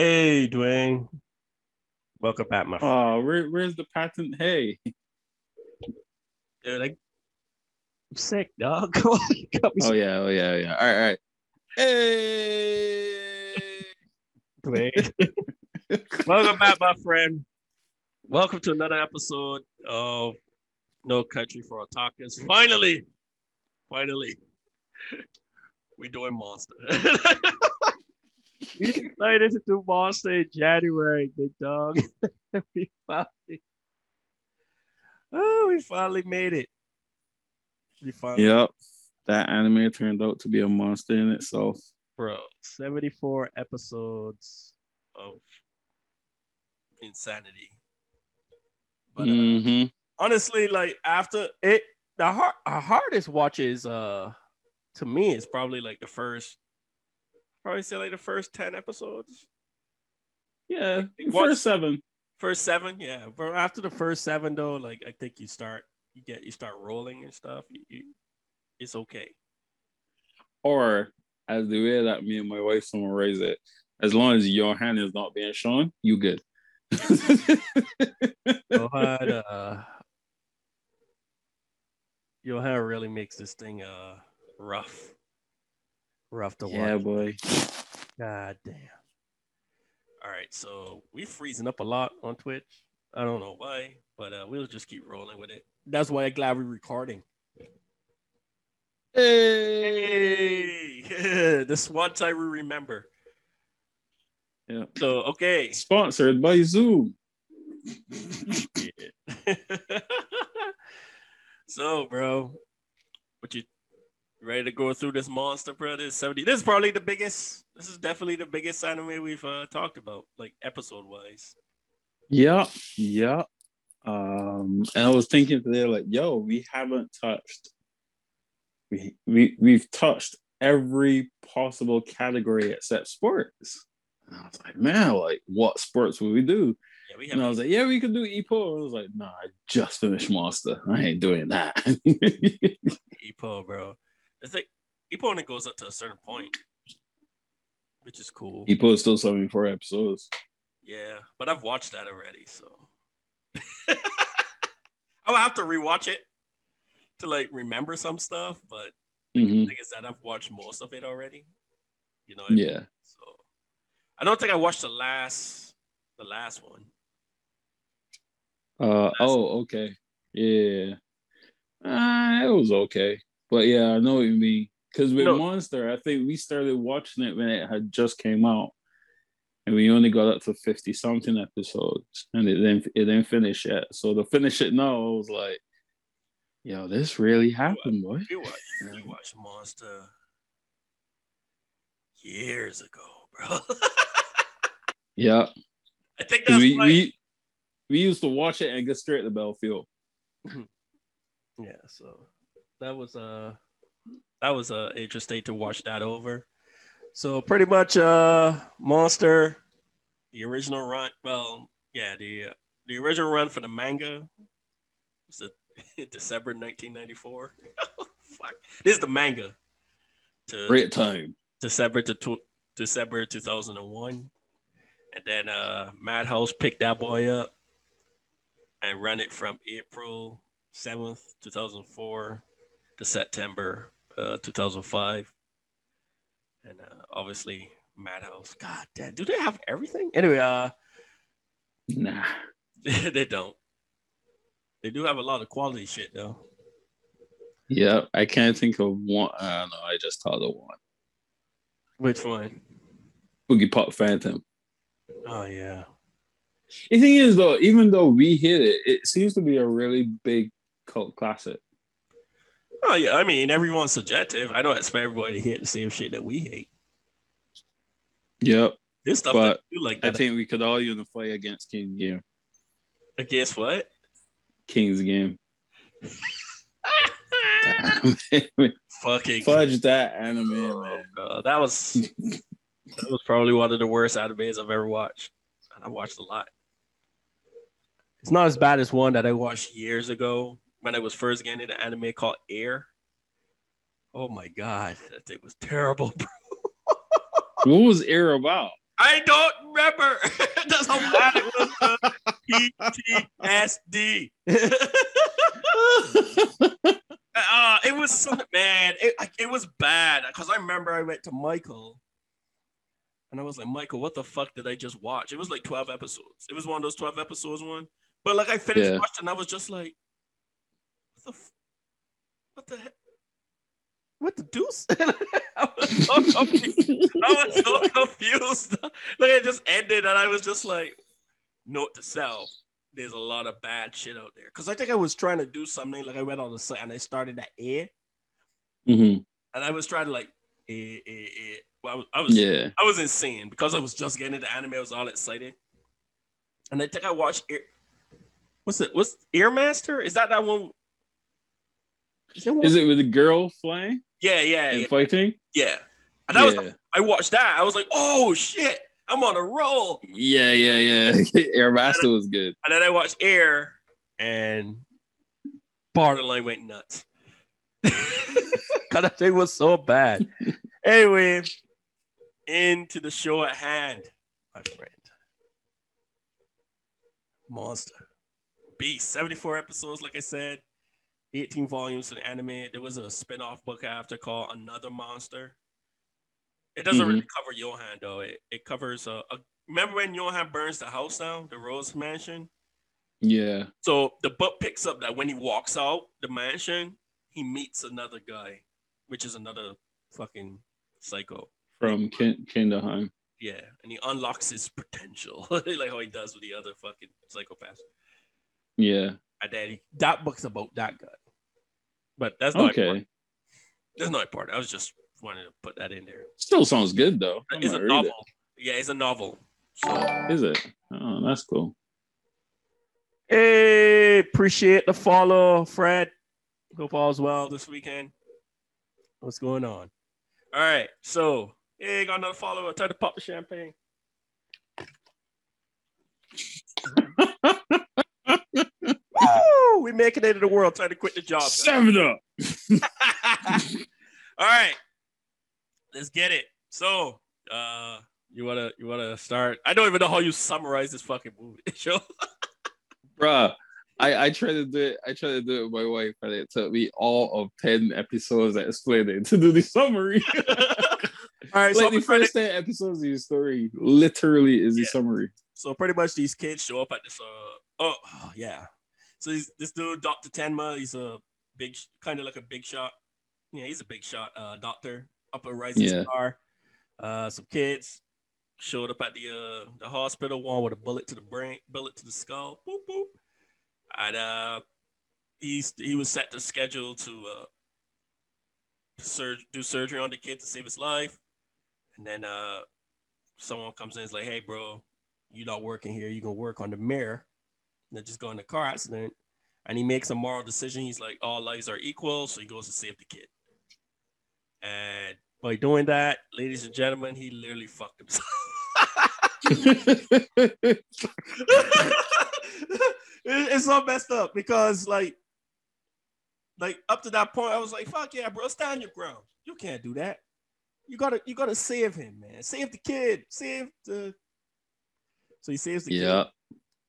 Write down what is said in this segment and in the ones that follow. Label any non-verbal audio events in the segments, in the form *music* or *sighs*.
Hey, Dwayne. Welcome back, my friend. Oh, where, where's the patent? Hey, Dude, like, I'm sick, dog. *laughs* Come on, oh, you oh yeah, oh yeah, yeah. All right, all right. Hey, Dwayne. *laughs* Welcome back, my friend. Welcome to another episode of No Country for Otakus. Finally, finally, we doing Monster. *laughs* *laughs* we decided to do Monster in January, big dog. *laughs* we finally, oh, we finally made it. We finally, yep. That anime turned out to be a monster in itself. bro, 74 episodes of insanity. But uh, hmm honestly, like after it, the hard, our hardest watches, uh, to me, is probably like the first, probably say like the first ten episodes, Yeah, What- first seven. first seven, yeah. But after the first seven, though, like I think you start, you get, you start rolling and stuff. You, you, it's okay. Or as the way that me and my wife someone raise it, as long as your hand is not being shown, you good. *laughs* Johan, uh, Johan really makes this thing uh rough, rough to yeah, watch. boy. God damn. All right, so we're freezing up a lot on Twitch. I don't know why, but uh, we'll just keep rolling with it. That's why I'm glad we're recording. Hey. Hey, this one time we remember. Yeah. So okay. Sponsored by Zoom. *laughs* *laughs* So, bro, what you you ready to go through this monster, bro? This 70. This is probably the biggest. This is definitely the biggest anime we've uh, talked about, like episode wise. Yeah, yeah. Um, and I was thinking today, like, yo, we haven't touched. We we we've touched every possible category except sports. And I was like, man, like, what sports would we do? Yeah, we And I was like, yeah, we could do Ippo. I was like, nah, I just finished Monster. I ain't doing that. *laughs* Ippo, bro. The thing, Ippo only goes up to a certain point, which is cool. Ippo is still 74 episodes. Yeah, but I've watched that already, so *laughs* I'll have to rewatch it to like remember some stuff. But Mhm. the thing is that I've watched most of it already. You know. what I mean? Yeah. So I don't think I watched the last, the last one. Uh oh, okay. Yeah. Uh, it was okay. But yeah, I know what you mean. Because with No. Monster, I think we started watching it when it had just came out. And we only got up to 50 something episodes. And it didn't it didn't finish yet. So to finish it now, I was like, yo, this really happened, boy. We watched, we watched Monster years ago, bro. *laughs* Yeah. I think that's we, why. we we used to watch it and get straight to Belfield. *clears throat* Yeah, so that was uh that was uh interesting to watch that over. So pretty much uh Monster, the original run, well, yeah, the uh, the original run for the manga was the *laughs* December 1994. *laughs* Fuck. This is the manga to Great time. December to tw- December 2001. And then uh Madhouse picked that boy up and run it from April 7th, 2004 to September uh 2005. And uh, obviously Madhouse. God damn, do they have everything? Anyway, uh Nah. *laughs* they don't. They do have a lot of quality shit though. Yeah, I can't think of one. I don't know. I just thought of one. Which one? Boogie Pop Phantom. Oh yeah. The thing is, though, even though we hit it, it seems to be a really big cult classic. Oh yeah, I mean everyone's subjective. I don't expect everybody to hate the same shit that we hate. Yep. This stuff But that like I that think we could all unify against King's Game. against what? King's Game. *laughs* Fucking Fudge that anime, Oh, man. bro, that was that was probably one of the worst animes I've ever watched. And I watched a lot. It's not as bad as one that I watched years ago when I was first getting into anime called Air. Oh my god, that thing was terrible, bro. *laughs* What was Air about? I don't remember. *laughs* That's how bad it was. PTSD. *laughs* uh, it was so man. It, it was bad because I remember I went to Michael and I was like, Michael, what the fuck did I just watch? It was like 12 episodes. It was one of those 12 episodes one. But like I finished Yeah. watching, I was just like, the, what the heck? What the deuce? *laughs* I was so *laughs* confused. I was so confused. like it just ended, and I was just like, note to self. There's a lot of bad shit out there. Cause I think I was trying to do something, like I went on the site and I started at A, Mhm. and I was trying to like A, A, A. Well, I was, I was Yeah. I was insane because I was just getting into anime. I was all excited, and I think I watched. Ear- What's it? What's Air Master? Is that that one? Is, one? Is it with the girl flying Yeah, yeah, and yeah. fighting? yeah. And that was yeah. the, I watched that. I was like, oh shit, I'm on a roll. yeah, yeah, yeah. *laughs* *laughs* Air Master was good. And then I watched Air, and borderline went nuts. Cause that thing was so bad. anyway, into the show at hand, my friend. Monster. Beast. 74 episodes, like I said. 18 volumes of anime. There was a spin-off book after called Another Monster. It doesn't Mhm. really cover Johan though. It, it covers uh, a remember when Johan burns the house down, the Rose Mansion? Yeah. So the book picks up that when he walks out the mansion, he meets another guy, which is another fucking psycho. From Kin- Kinderheim. Yeah, and he unlocks his potential, *laughs* like how he does with the other fucking psychopaths. Yeah. And then he, that book's about that guy. But that's not Okay. important. That's not important. I was just wanting to put that in there. Still sounds good though. I It's a might read novel. Yeah, it's a novel. So it. Is it? Oh, that's cool. Hey, appreciate the follow, Fred. Hope all's well this weekend. What's going on? All right, so hey, got another follower. Time to pop the champagne. *laughs* Woo! We making it in the world. trying to quit the job. Seven up. *laughs* *laughs* All right, let's get it. So, uh, you wanna you wanna start? I don't even know how you summarize this fucking movie *laughs* show. Bruh. I, I tried to do it. I tried to do it with my wife, and it took me all of ten episodes to explain it to do the summary. All right, so like I'm the first ten episodes of your story, literally is the summary. So pretty much these kids show up at this. Uh, oh, *sighs* yeah. So this dude, Doctor Tenma, he's a big, kind of like a big shot. Yeah, he's a big shot uh, doctor, upper rising Yeah. star. Uh, some kids showed up at the uh, the hospital, one with a bullet to the brain, bullet to the skull. Boop boop. And uh, he's he was set to schedule to uh, sur- do surgery on the kid to save his life. And then uh, someone comes in and is like, "Hey, bro, you're not working here. You're gonna work on the mirror." And they just got in a car accident, and he makes a moral decision. He's like, "All lives are equal," so he goes to save the kid. And by doing that, ladies and gentlemen, he literally fucked himself. *laughs* It's all messed up because like like up to that point i was like fuck yeah bro stand your ground you can't do that you gotta you gotta save him man save the kid save the so he saves the yeah. kid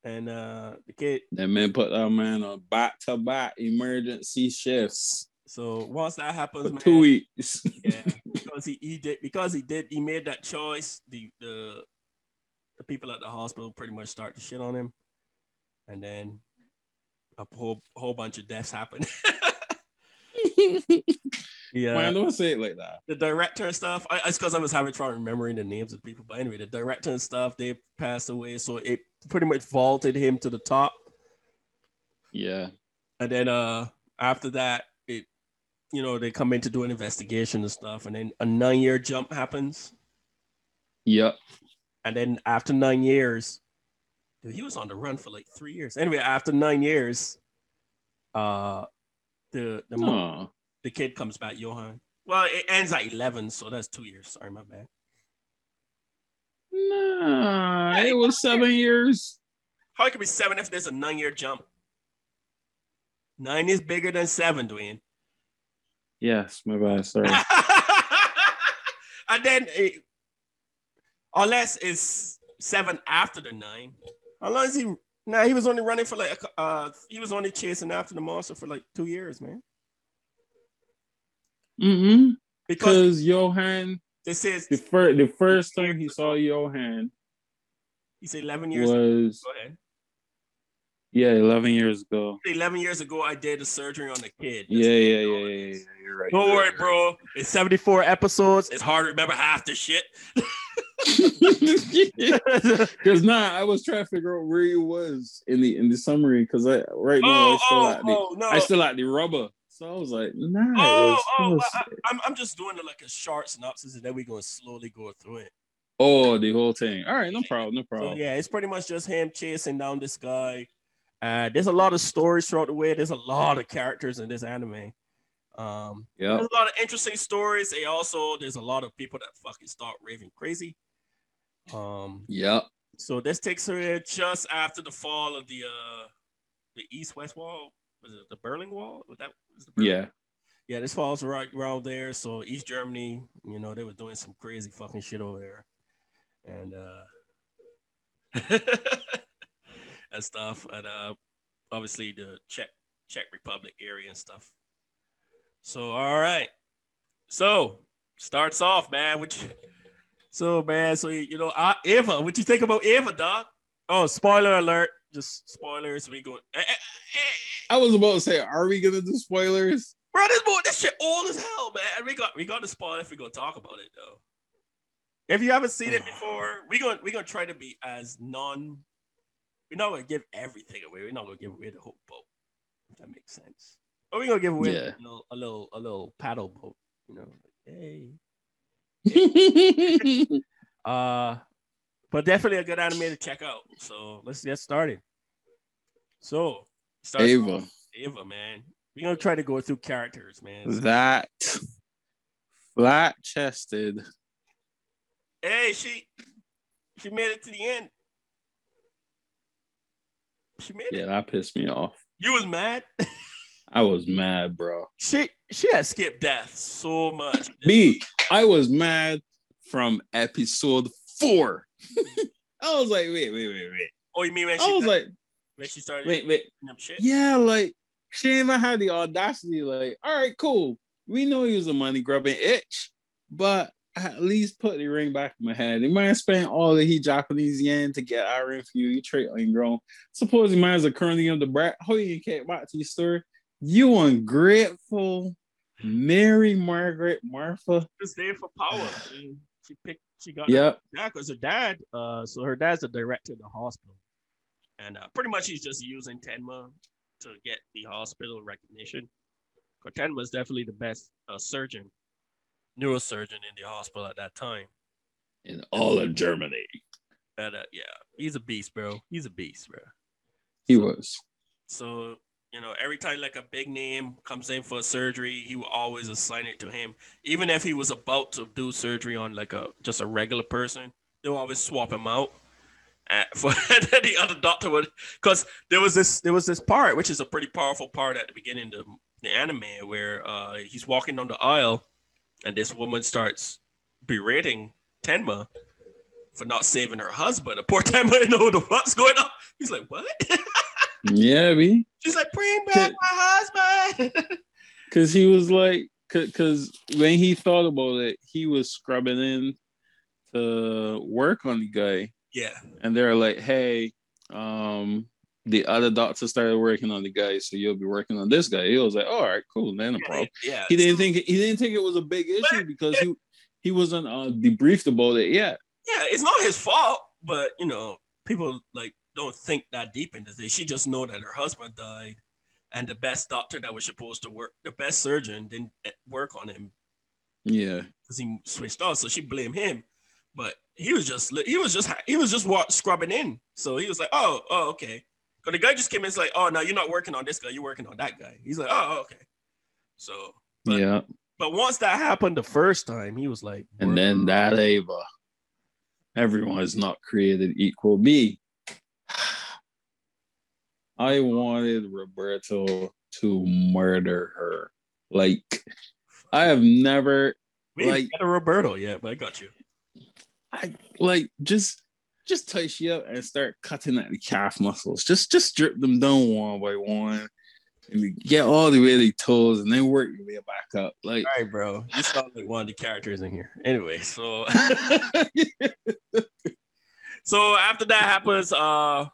and uh the kid That man put that man on back to back emergency shifts. So once that happens for man, two weeks. yeah *laughs* because he, he did because he did he made that choice the the the people at the hospital pretty much start to shit on him. And then a whole whole bunch of deaths happen *laughs* *laughs* yeah I don't say it like that. the director and stuff I, it's because i was having trouble remembering the names of people but anyway the director and stuff they passed away so it pretty much vaulted him to the top Yeah. and then uh after that it you know they come in to do an investigation and stuff and then a nine year jump happens Yep. And then after nine years, dude, he was on the run for like three years. Anyway, after nine years, uh, the the mo-. The kid comes back, Johan. Well, it ends at eleven, so that's two years. Sorry, my bad. Nah, it was seven years. How it could be seven if there's a nine year jump? Nine is bigger than seven, Dwayne. Yes, my bad. Sorry. *laughs* and then it, Unless it's seven after the nine. How long is he? Nah, he was only running for like uh he was only chasing after the monster for like two years, man. Mm-hmm. Because Johan, this is the first the first time he saw Johan he's 11 years. was Go ahead. yeah, eleven years ago. 11 years ago, I did the surgery on the kid. Yeah, yeah, yeah, yeah, yeah. You're right. Don't worry, bro. It's 74 episodes. It's hard to remember half the shit. *laughs* Because nah, I was trying to figure out where he was in the in the summary. Because I right now I Oh, still oh, like the oh, no. I still like the rubber. So I was like, it Oh, oh, was- I, I'm, I'm just doing it like a short synopsis and then we're going to slowly go through it. oh, the whole thing. All right, no problem, no So, problem. yeah, it's pretty much just him chasing down this guy. Uh, there's a lot of stories throughout the way. There's a lot of characters in this anime. Um, Yeah. There's a lot of interesting stories. They also, there's a lot of people that fucking start raving crazy. Um, Yep. So this takes her just after the fall of the uh the East West Wall. Was it the Berlin Wall? Was that was the Berlin Yeah. yeah, this falls right around there. So East Germany, you know, they were doing some crazy fucking shit over there. And uh *laughs* and stuff. And uh obviously the Czech Czech Republic area and stuff. So all right. So starts off, man. Which so man, so you know, uh, Eva, what you think about Eva, dog? Oh, spoiler alert. Just spoilers. We go. Eh, eh, eh, I was about to say, are we gonna do spoilers? Bro, this boy, this shit old as hell, man. We got we got to spoil if we gonna talk about it though. If you haven't seen it *sighs* before, we gonna we gonna try to be as non. We're not gonna give everything away. We're not gonna give away the whole boat. If that makes sense. But we're gonna give away Yeah. a, little, a little a little paddle boat. You know, hey. *laughs* Uh, but definitely a good anime to check out. So let's get started. So start Eva, Eva, man. We're gonna try to go through characters, man. that flat chested. Hey, she she made it to the end. She made Yeah, it. Yeah, that pissed me off. You was mad. *laughs* I was mad, bro. she she had skipped death so much. B, I was mad from episode four. *laughs* I was like, wait, wait, wait, wait. Oh, you mean when I she was like, she started wait, wait. Yeah, like she even had the audacity, like, all right, cool. We know he was a money grubbing itch, but at least put the ring back in my head. The man spent all the he Japanese yen to get our ring for you. You trade on grown. Suppose the man's a currently of the brat. How you can't back to your story? You ungrateful Mary Margaret Martha. Just there for power. She, picked. She got Yep. Yeah, because her dad, uh, so her dad's a director of the hospital, and uh, pretty much he's just using Tenma to get the hospital recognition. Because Tenma's definitely the best uh, surgeon, neurosurgeon in the hospital at that time. In all of Germany. And uh, yeah, he's a beast, bro. He's a beast, bro. He So- was. So you know, every time like a big name comes in for surgery, he will always assign it to him. Even if he was about to do surgery on like a just a regular person, they'll always swap him out. *laughs* For the other doctor would, because there was this there was this part which is a pretty powerful part at the beginning of the anime where uh, he's walking down the aisle, and this woman starts berating Tenma for not saving her husband. The poor *laughs* Tenma didn't know what the fuck's going on. He's like, what? *laughs* Yeah, B. She's like, bring back my husband. Cause he was like, cause, cause when he thought about it, he was scrubbing in to work on the guy, yeah. and they're like, "Hey, um, the other doctor started working on the guy, so you'll be working on this guy." He was like, "All right, cool, then no problem." Yeah. He didn't think he didn't think it was a big issue because he he wasn't uh, debriefed about it yet. Yeah, it's not his fault, but you know, people like don't think that deep into this. She just know that her husband died, and the best doctor that was supposed to work, the best surgeon, didn't eh, work on him Yeah, because he switched off. So she blamed him, but he was just he was just he was just wa- scrubbing in. So he was like, oh, oh, okay. But the guy just came in, and like, oh no, you're not working on this guy, you're working on that guy. He's like, oh, oh okay. So, But- yeah, but once that happened the first time, he was like, and then that Eva. Everyone is not created equal. B. I wanted Roberto to murder her. Like, I have never we like- get a Roberto yet, but I got you. I like just just you up and start cutting at the calf muscles. Just just strip them down one by one. And get all the the toes and then work your way back up. Like all right, bro. You sound like one of the characters in here. Anyway, so *laughs* so after that happens, uh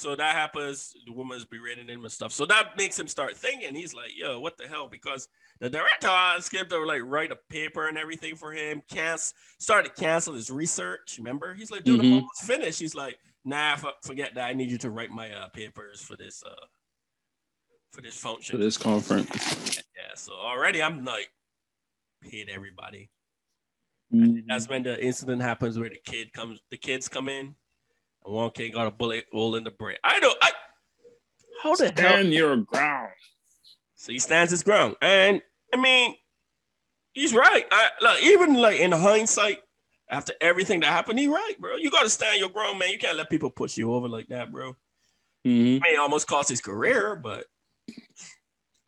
so that happens, the woman's berating him and stuff. So that makes him start thinking. He's like, yo, what the hell? Because the director skipped over like write a paper and everything for him. Cancel started to cancel his research. Remember, he's like, dude, mm-hmm. I'm almost finished. He's like, nah, f- forget that. I need you to write my uh, papers for this uh for this function for this conference. Yeah, so already I'm like paid everybody. Mm-hmm. That's when the incident happens where the kid comes, the kids come in, and one kid got a bullet hole in the brain. I know. I how the Stand hell? Your ground. So he stands his ground, and I mean, he's right. I, like even like in hindsight, after everything that happened, he right, bro. You got to stand your ground, man. You can't let people push you over like that, bro. Mm-hmm. May almost cost his career, but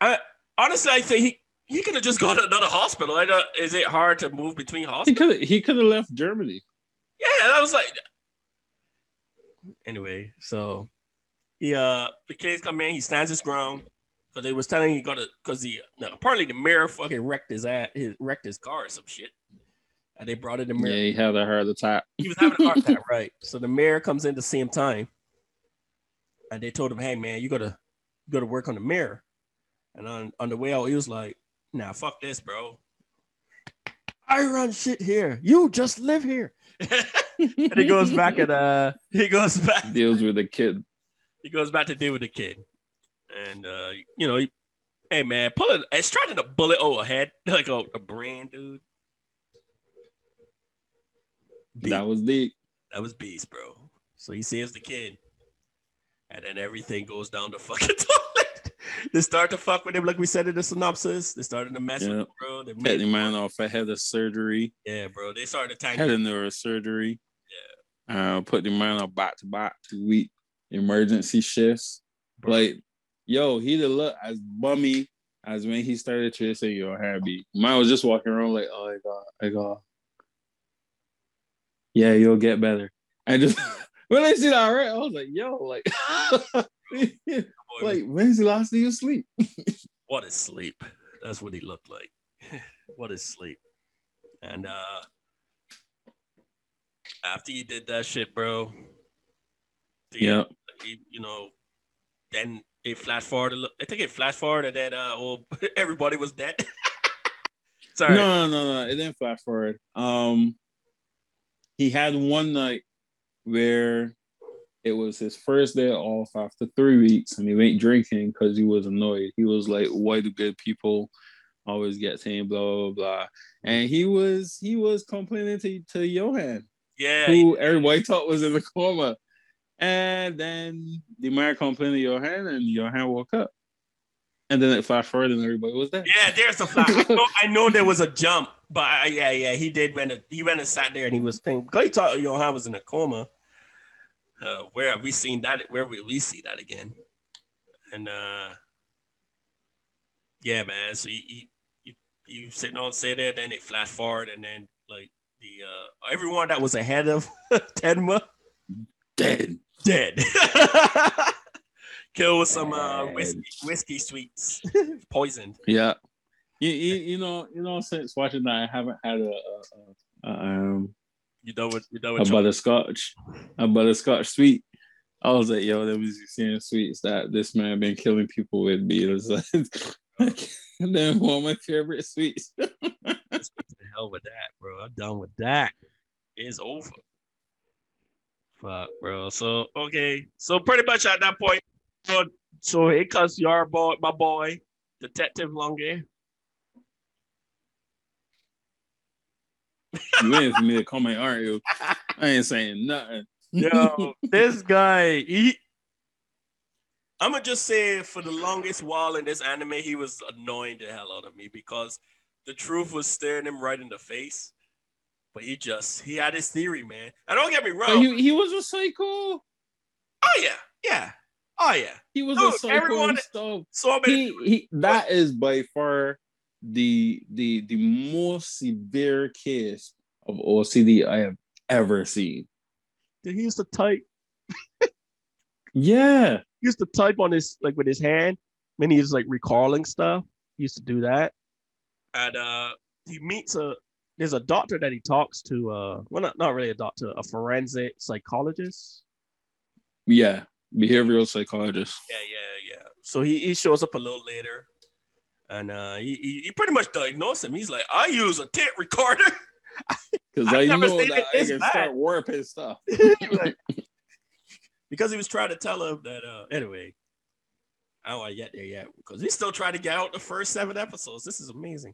I honestly, I think he he could have just gone to another hospital. I don't, is it hard to move between hospitals? He could he could have left Germany. Yeah, I was like. Anyway, so he uh the kids come in, he stands his ground. Because they was telling he got to, because the no, apparently the mayor fucking wrecked his ass, his wrecked his car or some shit. And they brought in the mayor. Yeah, he had a heart attack. He was having a heart attack, *laughs* right? So the mayor comes in the same time, and they told him, "Hey, man, you gotta, you gotta work on the mirror." And on on the way out, he was like, "Nah, fuck this, bro. I run shit here. You just live here." *laughs* and he goes back and uh, he goes back deals with the kid. He goes back to deal with the kid and uh, you know, he, hey man, pulling extracting a bullet over head *laughs* like a, a brand, dude. Beast. That was deep. That was beast, bro. So he saves the kid, and then everything goes down the *laughs* fucking toilet. they start to fuck with him, like we said in the synopsis. They started to mess yep. with him, bro. They Get the man off ahead of surgery. Yeah, bro. They started attacking. Had a neurosurgery. Yeah. Uh, put the man on back to back two week emergency shifts. Bro. Like yo, he didn't look as bummy as when he started chasing your happy. Mine was just walking around like, oh my god, I got yeah, you'll get better. I just *laughs* when I see that right, I was like, yo, like *laughs* like when's the last day you sleep? *laughs* what is sleep? That's what he looked like. what is sleep? And uh after he did that shit, bro. Yeah. You know, then it flash forward. I think it flash forward and then uh, well, *laughs* everybody was dead. *laughs* Sorry. No, no, no, no. it didn't flash forward. Um, he had one night where it was his first day off after three weeks, and he went drinking because he was annoyed. He was like, "Why do good people always get saying blah blah blah?" And he was he was complaining to to Johan, yeah, who everybody *laughs* thought was in the coma. And then the mayor complained to hand, and Johan woke up. And then it flashed forward, and everybody was there. Yeah, there's a flash. I, know, I know there was a jump, but I, yeah, yeah, he did when he went and sat there, and he was thinking. He thought Johan was in a coma. Uh, where have we seen that? Where will we see that again? And uh, yeah, man. So you you, you sitting on say there, then it flashed forward, and then like the uh, everyone that was ahead of *laughs* Tenma dead dead. *laughs* Kill with some uh, whiskey, whiskey sweets, *laughs* poisoned. Yeah, you, you, you know you know since watching that I haven't had a, a, a, a um you know what you know what a butterscotch a butterscotch sweet. I was like, yo, there was these sweets that this man been killing people with. Be it was like, then one of my favorite sweets. *laughs* the hell with that, bro. I'm done with that. It's over. Fuck, bro. So okay, so pretty much at that point, so so it cuts your boy, my boy, Detective Lunge. you waiting for me to comment, aren't you? I ain't saying nothing. Yo, *laughs* this guy, he. I'm gonna just say for the longest while in this anime, he was annoying the hell out of me because the truth was staring him right in the face. But he just he had his theory, man. And don't get me wrong. He, he was a psycho. Oh yeah, yeah. Oh yeah. He was Dude, a psycho everyone, stuff. So he, he that is by far the the the most severe case of OCD I have ever seen. Did he used to type? Yeah. He used to type on his like with his hand when he was like recalling stuff. He used to do that. And uh he meets a there's a doctor that he talks to, uh well not, not really a doctor, a forensic psychologist. Yeah. Behavioral psychologist. Yeah, yeah, yeah. So he, he shows up a little later and uh he, he, he pretty much diagnosed him. He's like, I use a tape recorder. *laughs* Because I I, never know seen that I can bad. start warping stuff. *laughs* Like, *laughs* because he was trying to tell him that uh anyway. I don't want to get there yet because he's still trying to get out the first seven episodes. This is amazing.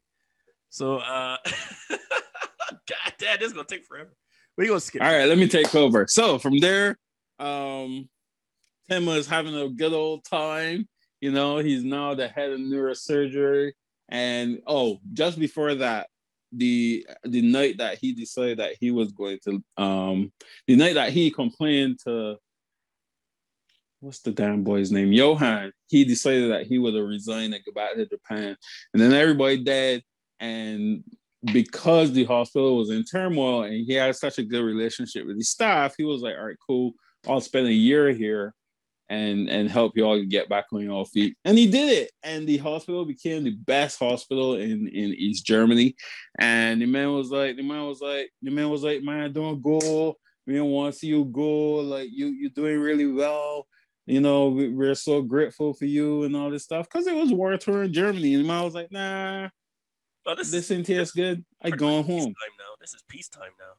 So uh *laughs* God damn, this is gonna take forever. We're gonna skip. All right, let me take over. So from there, um, Tim was having a good old time. You know, he's now the head of neurosurgery. And oh, just before that, the the night that he decided that he was going to um the night that he complained to what's the damn boy's name? Johan. He decided that he would have resigned and go back to Japan. And then everybody dead. And because the hospital was in turmoil and he had such a good relationship with the staff, he was like, all right, cool. I'll spend a year here and and help you all get back on your feet. And he did it. And the hospital became the best hospital in, in East Germany. And the man was like, the man was like, the man was like, man, don't go. We don't want to see you go. Like you, you're doing really well. You know, we, we're so grateful for you and all this stuff. Cause it was war torn Germany. And the man was like, nah, Oh, this, this is ain't taste good. I going home. now. This is peacetime now.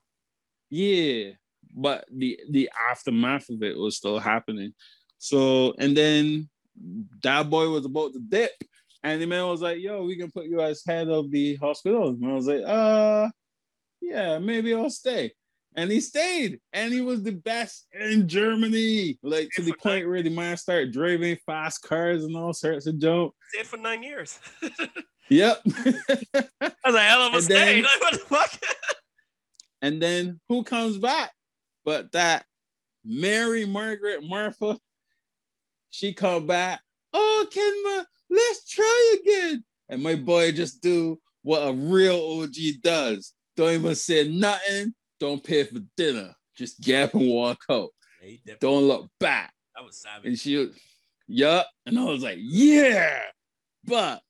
Yeah, but the the aftermath of it was still happening. So and then that boy was about to dip, and the man was like, "Yo, we can put you as head of the hospital." And I was like, "Uh, yeah, maybe I'll stay." And he stayed, and he was the best in Germany, like to the point where the man started driving fast cars and all sorts of junk. Stayed for nine years. *laughs* Yep. *laughs* That's a hell of a And stay. then- *laughs* Like, what the fuck? *laughs* And then who comes back? But that Mary Margaret Martha, she come back. Oh, Kenma, let's try again. And my boy just do what a real OG does. Don't even say nothing. Don't pay for dinner. Just up and walk out. Yeah. Don't look back. That was savage. And she, yup. And I was like, yeah. But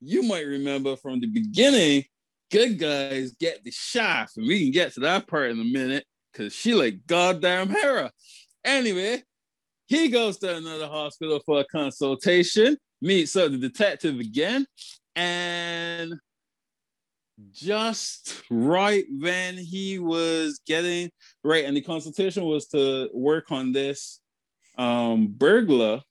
you might remember from the beginning, good guys get the shaft. And we can get to that part in a minute because she like goddamn Hera. Anyway, he goes to another hospital for a consultation, meets up the detective again, and just right when he was getting right, and the consultation was to work on this um burglar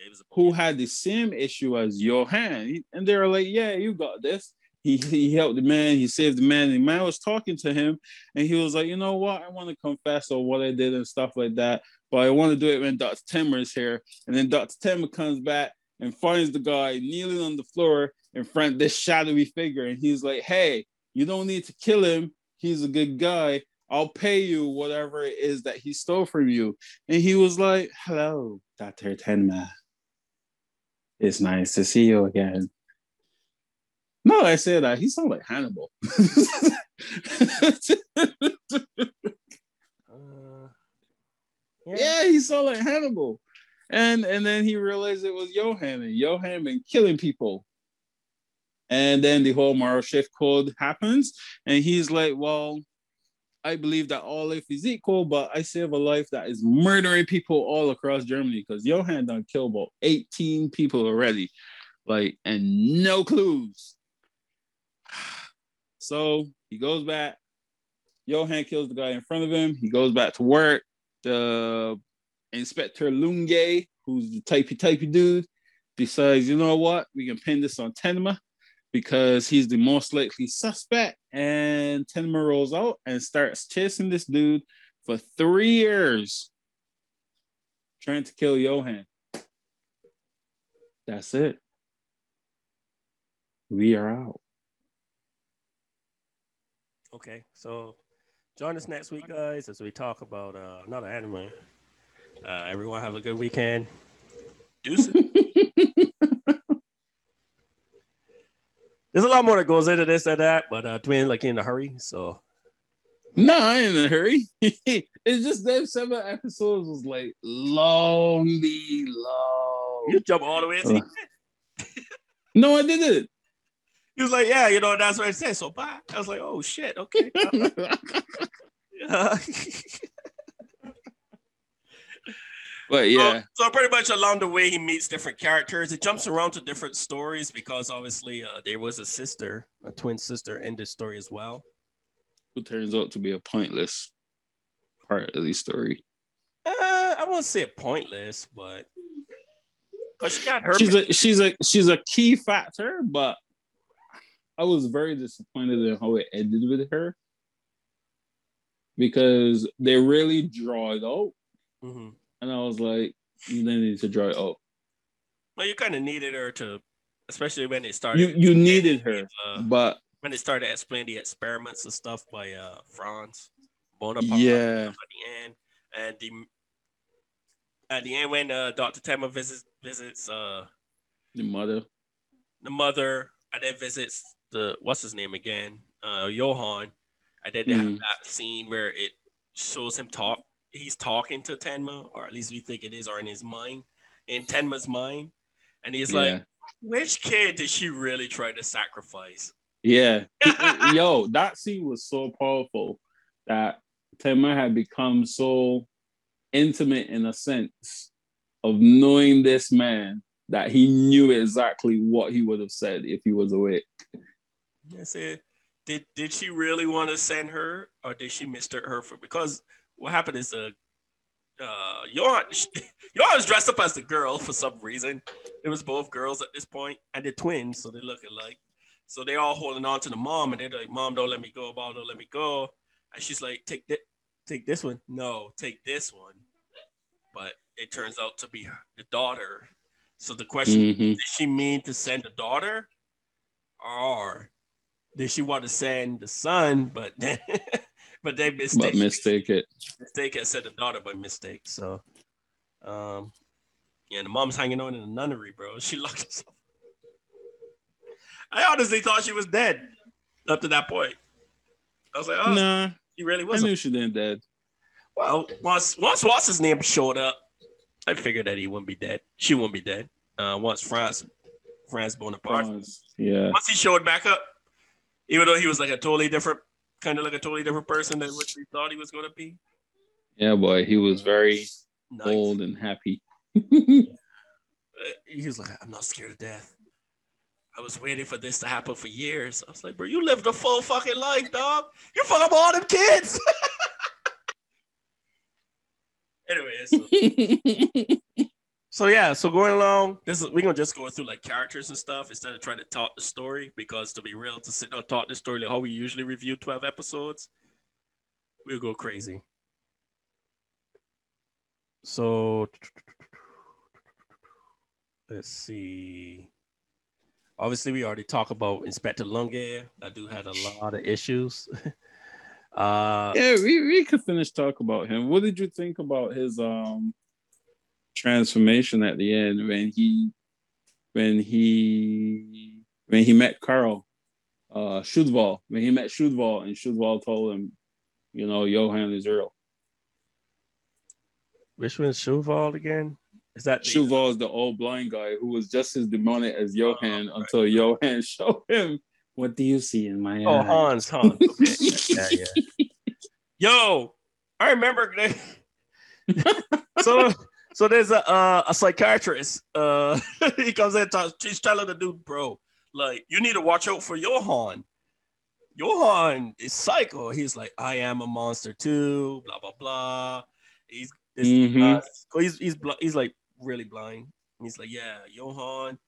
Yeah, he a- who had the same issue as Johan. And they were like, Yeah, you got this. He, he helped the man, he saved the man. The man was talking to him, and he was like, You know what? I want to confess on what I did and stuff like that. But I want to do it when Dr. Tenma is here. And then Dr. Tenma comes back and finds the guy kneeling on the floor in front of this shadowy figure. And he's like, Hey, you don't need to kill him. He's a good guy. I'll pay you whatever it is that he stole from you. And he was like, Hello, Dr. Tenma. It's nice to see you again. No, I said that. He sounded like Hannibal. *laughs* Uh, yeah, he sounded like Hannibal. And and then he realized it was Johan, and Johan been killing people. And then the whole moral shift code happens, and he's like, Well, I believe that all life is equal, but I save a life that is murdering people all across Germany because Johan done killed about 18 people already. Like, and no clues. *sighs* So he goes back. Johan kills the guy in front of him. He goes back to work. The Inspector Lunge, who's the typey typey dude, decides, you know what, we can pin this on Tenma because he's the most likely suspect. And Tenma rolls out and starts chasing this dude for three years, trying to kill Johan. That's it. We are out. okay, so join us next week, guys, as we talk about uh, another anime. Uh, everyone have a good weekend. Deuces. *laughs* *laughs* There's a lot more that goes into this and that, but uh, twin like in a hurry, so No, I ain't in a hurry. *laughs* it's just them seven episodes was like lonely, long. You jump all the way. To no, I didn't. *laughs* He was like, "Yeah, you know, that's what I said." So bye. I was like, "Oh shit, okay." *laughs* but yeah, so, so, pretty much along the way, he meets different characters. It jumps around to different stories because obviously uh, there was a sister, a twin sister, in this story as well who turns out to be a pointless part of the story. Uh, I won't say pointless, but she got her. She's a she's a she's a key factor, but I was very disappointed in how it ended with her because they really draw it out, mm-hmm. And I was like, you need to draw it out. Well, you kind of needed her to, especially when it started. You you needed her, uh, but when they started explaining the experiments and stuff by uh Franz Bonaparta yeah. at the end, and the at the end when uh, Dr. Tenma visits visits uh the mother, the mother, and then visits the what's his name again, uh Johan, and then they mm. have that scene where it shows him talk. He's talking to Tenma, or at least we think it is, or in his mind, in Tenma's mind, and he's yeah. like, "Which kid did she really try to sacrifice?" Yeah. *laughs* Yo, that scene was so powerful that Tenma had become so intimate in a sense of knowing this man that he knew exactly what he would have said if he was awake. I said, did did she really want to send her, or did she mistake her for? Because what happened is, uh, uh, Johan was *laughs* dressed up as the girl for some reason. It was both girls at this point, and they're twins, so they look alike. So they all holding on to the mom, and they're like, "Mom, don't let me go. Mom, don't let me go." And she's like, "Take this, take this one. No, take this one." But it turns out to be the daughter. So the question: mm-hmm. Did she mean to send the daughter, or did she want to send the son? But then, *laughs* but they mistake, but mistake it. Mistake it said the daughter by mistake. So, um, yeah, the mom's hanging on in the nunnery, bro. *laughs* She locked herself I honestly thought she was dead up to that point. I was like, oh, nah, she really was. I knew she didn't dead. Well, once once what's his name showed up, I figured that he wouldn't be dead. She wouldn't be dead. Uh, once Franz, Franz Bonaparta, Franz, yeah. Once he showed back up, even though he was like a totally different, kind of like a totally different person than what we thought he was going to be. Yeah, boy, he was very nice. old and happy. Uh, he was like, "I'm not scared of death." I was waiting for this to happen for years. I was like, bro, you lived a full fucking life, dog. You fuck up all them kids. *laughs* Anyways. So, *laughs* so, yeah, so going along, this is we're gonna just go through like characters and stuff instead of trying to talk the story because to be real, to sit down talk the story like how we usually review 12 episodes, we'll go crazy. So let's see obviously we already talked about Inspector Lunge. That dude had a lot of issues. *laughs* uh yeah, we, we could finish talk about him. What did you think about his um transformation at the end when he when he when he met Carl uh Schuwald, when he met Schuwald and Schuwald told him, you know, Johan is real. Which one's Schuwald again? Is that Schuwald is the old blind guy who was just as demonic as Johan oh, until right. Johan *laughs* showed him what do you see in my oh, eye? Hans, Hans. Okay. *laughs* yeah, yeah. Yo, I remember. *laughs* so, so there's a uh, a psychiatrist. Uh, *laughs* he comes in, talks, she's telling the dude, bro, like you need to watch out for Johan. Johan is psycho. He's like, I am a monster too. Blah blah blah. He's mm-hmm. uh, he's he's he's like really blind. And he's like, yeah, Johan.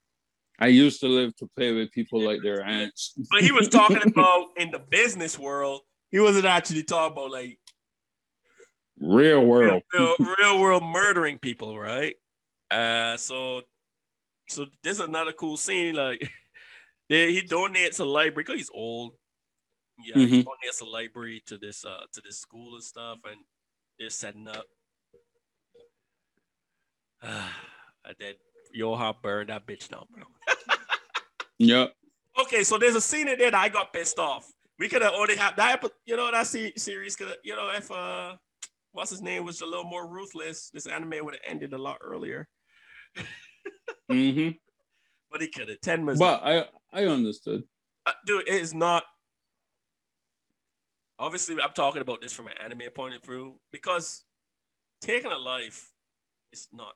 I used to live to play with people like their *laughs* aunts. but he was talking *laughs* about in the business world. He wasn't actually talking about like real world, real, real, world murdering people, right? Uh, so, so this is another cool scene. Like, *laughs* he donates a library because he's old. Yeah, mm-hmm. he donates a library to this uh to this school and stuff, and they're setting up Uh, *sighs* and then Johan burned that bitch down, bro. *laughs* yep. Okay, so there's a scene in there that I got pissed off. we could have only had that, but you know that series could, you know, if uh, what's his name was a little more ruthless, this anime would have ended a lot earlier. hmm *laughs* But he could have. Ten was, But I I understood. uh, dude, it is not. Obviously, I'm talking about this from an anime point of view because taking a life is not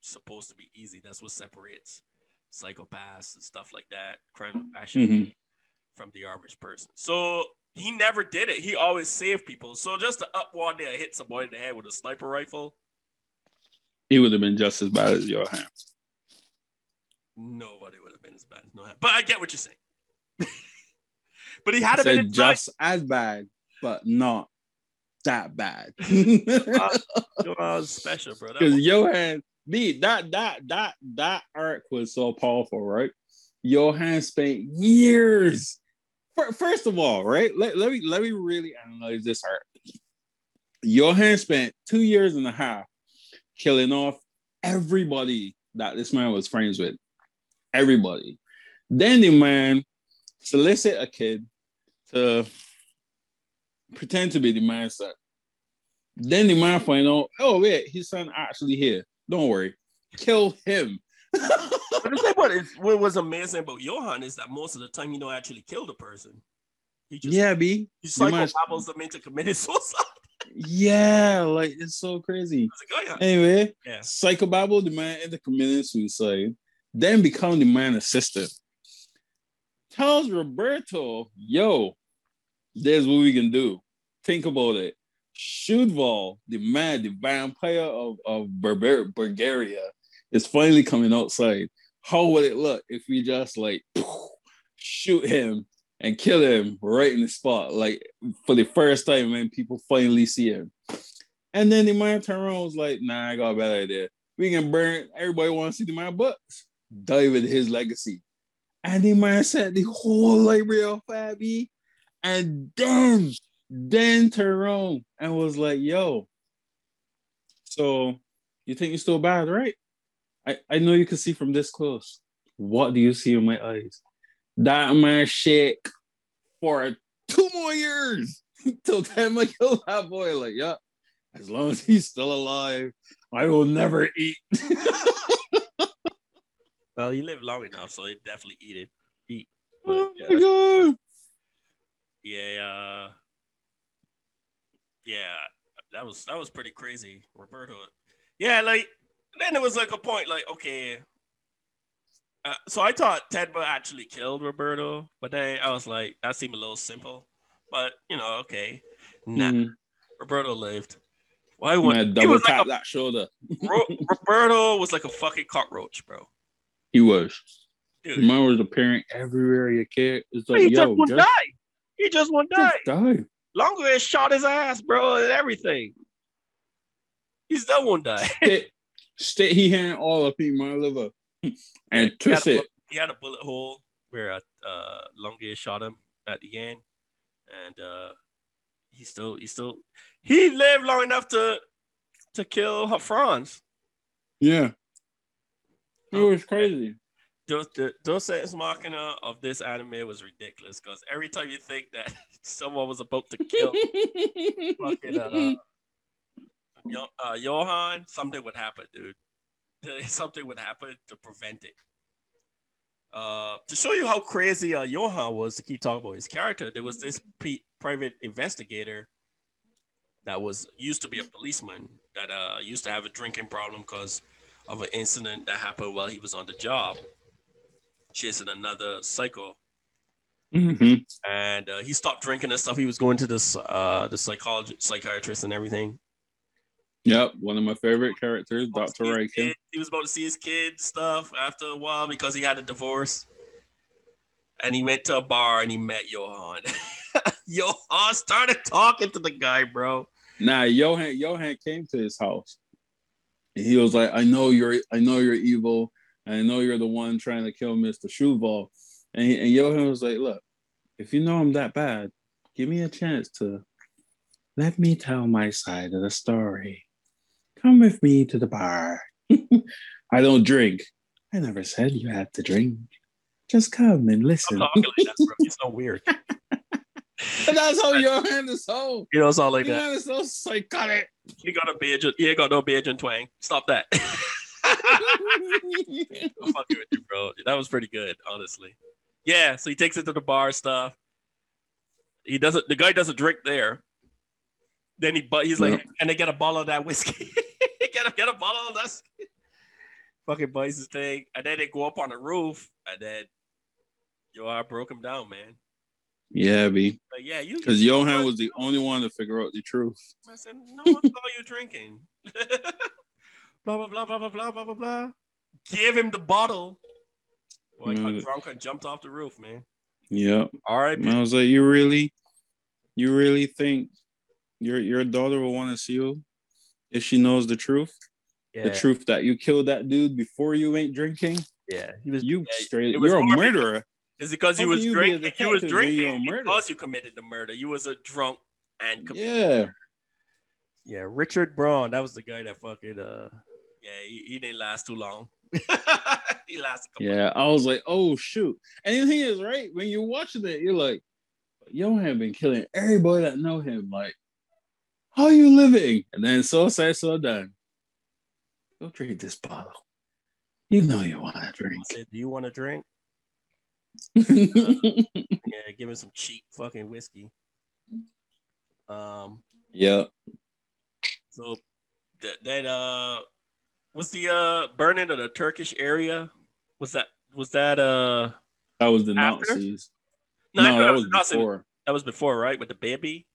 supposed to be easy. That's what separates psychopaths and stuff like that, crime of passion Mhm. from the average person. So he never did it. He always saved people. So just to up one day and hit somebody in the head with a sniper rifle, He would have been just as bad as your Johan. nobody would have been as bad as Johan. But I get what you're saying. *laughs* but he had I to been in just as bad, but not that bad. *laughs* was special, bro. Because Johan, me, that that that that arc was so powerful, right? Johan spent years. Fir- First of all, right? Let, let me let me really analyze this arc. Johan spent two years and a half killing off everybody that this man was friends with. Everybody. Then the man solicit a kid to pretend to be the man's son. Then the man find out, oh wait, his son actually here. Don't worry, kill him. *laughs* But the thing about it, what was amazing about Johan is that most of the time he don't actually kill the person. He just yeah, B. he psychobabbles them into committing *laughs* suicide. Yeah, like it's so crazy. It's like, oh, yeah. Anyway, Yeah. psychobabble the man into committing suicide, then become the man assistant. Tells Roberto, yo, there's what we can do. Think about it. Schuwald, the man, the vampire of, of Barbar- Bulgaria, is finally coming outside. How would it look if we just like shoot him and kill him right in the spot, like for the first time when people finally see him? And then the man turned around was like, nah, I got a bad idea. We can burn, everybody wants to see the man books. Into his legacy. And the man said the whole library of Fabby. And then, then turned around and was like, yo, so you think you're still bad, right? I, I know you can see from this close. What do you see in my eyes? That man shake for two more years *laughs* till time I kill that boy. Like, yeah, as long as he's still alive, I will never eat. *laughs* Well, he lived long enough, so he definitely eat it. Eat. oh yeah, my god. Yeah, uh, yeah, that was that was pretty crazy, Roberto. Yeah, like then it was like a point, like okay. Uh, so I thought Tenma actually killed Roberto, but then I was like, that seemed a little simple. But you know, okay, nah, Mhm. Roberto lived. Why would Man, he double was like tap a, that shoulder. Ro- *laughs* Roberto was like a fucking cockroach, bro. He was. Dude, The man was appearing everywhere you care. It's like, he just won't just, die. He just won't die. just die. Lunge shot his ass, bro, and everything. He still won't die. Stick, stick he hand all up in my liver and He twist a it. bu- He had a bullet hole where uh, uh Lunge shot him at the end, and uh he still he still he lived long enough to to kill Franz. Yeah. It Oh, was crazy. Those the Deus Ex Machina of this anime was ridiculous because every time you think that *laughs* someone was about to kill *laughs* fucking uh, Yo- uh, Johan, something would happen, dude. *laughs* Something would happen to prevent it. Uh, to show you how crazy uh, Johan was, to keep talking about his character, there was this pre- private investigator that was used to be a policeman that uh, used to have a drinking problem because of an incident that happened while he was on the job, chasing another psycho Mhm. and uh, he stopped drinking and stuff. He was going to this uh the psychologist, psychiatrist, and everything. Yep, one of my favorite characters, his Reichwein. He was about to see his kid stuff after a while because he had a divorce, and he went to a bar and he met Johan. *laughs* Johan started talking to the guy, bro. Nah, Johan Johan came to his house. And he was like, I know you're I know you're evil. I know you're the one trying to kill Mr. Schuwald. And, he, and Johan was like, Look, if you know I'm that bad, give me a chance to let me tell my side of the story. Come with me to the bar. *laughs* I don't drink. I never said you had to drink. Just come and I'm listen. talking like that, bro. He's so weird. *laughs* That's how Johan is so. You know, it's all like that. Johan is so psychotic. You got a beard. You ain't got no beard and twang. Stop that. *laughs* I'm fucking with you, bro. That was pretty good, honestly. Yeah, so he takes it to the bar stuff. He doesn't. The guy doesn't drink there. Then he, but he's like, Yeah. and they get a bottle of that whiskey. Get *laughs* a get a bottle of that. Fucking buys his thing, and then they go up on the roof, and then yo, I broke him down, man. yeah, B. But yeah, you Because Johan was the only one to figure out the truth. I said, no one saw you drinking. *laughs* blah blah blah blah blah blah blah blah blah. Give him the bottle. Boy, I got Mm. drunk and jumped off the roof, man. Yeah. All right, And I was like, you really, you really think your your daughter will want to see you if she knows the truth? yeah, The truth that you killed that dude before you ain't drinking? yeah. He was You yeah, straight. Was you're a murderer. Is it because he was can you be a drinking? He was detective when you're drinking because you committed the murder. You was a drunk and committed. Yeah. Yeah, Richard Braun. That was the guy that fucking uh. Yeah, he, he didn't last too long. *laughs* he lasted. A couple Yeah. I was like, oh shoot. And the thing is, right, when you're watching it, you're like, y'all have been killing everybody that know him. Like, how you living? And then so said, so done. Go drink this bottle. You know you want to drink. Said, "Do you want a drink?" *laughs* Yeah, give me some cheap fucking whiskey. Um. yeah. So that that uh, was the uh burning of the Turkish area? Was that was that uh? That was the After? Nazis. No, No, that that was Nazi- before. That was before, right? With the baby.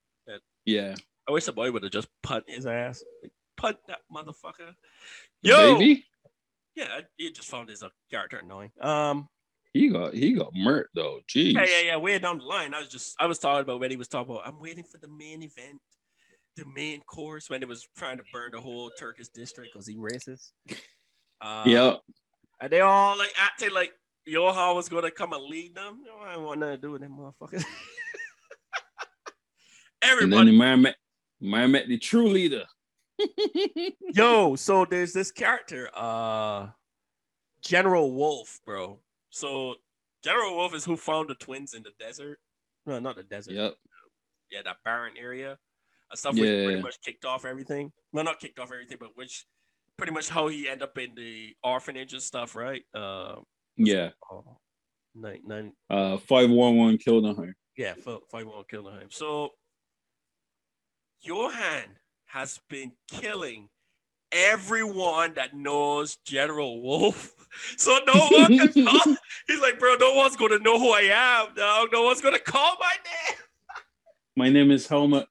Yeah. I wish the boy would have just punt his ass. Like, punt that motherfucker. The Yo, baby, yeah, he just found his uh, character annoying. Um, he got he got murked though. Jeez. yeah, yeah, yeah. Way down the line, I was just I was talking about when he was talking about. I'm waiting for the main event, the main course when it was trying to burn the whole Turkish district because he racist. Uh, Yeah. and they all like acting like Johan was gonna come and lead them. No, I don't want nothing to do with them motherfuckers. *laughs* And then Everybody the man man met the true leader. *laughs* Yo, so there's this character, uh General Wolf, bro. So General Wolf is who found the twins in the desert. No, not the desert. Yep. Yeah, that barren area. Stuff which pretty much kicked off everything. Well, not kicked off everything, but which pretty much how he ended up in the orphanage and stuff, right? Uh Yeah. oh, nine nine Uh five one one Kinderheim. yeah, five, five won't. So Johan has been killing everyone that knows General Wolf. *laughs* So no one can *laughs* call. He's like, bro, no one's gonna know who I am, dog. No one's gonna call my name. *laughs* My name is Helmut.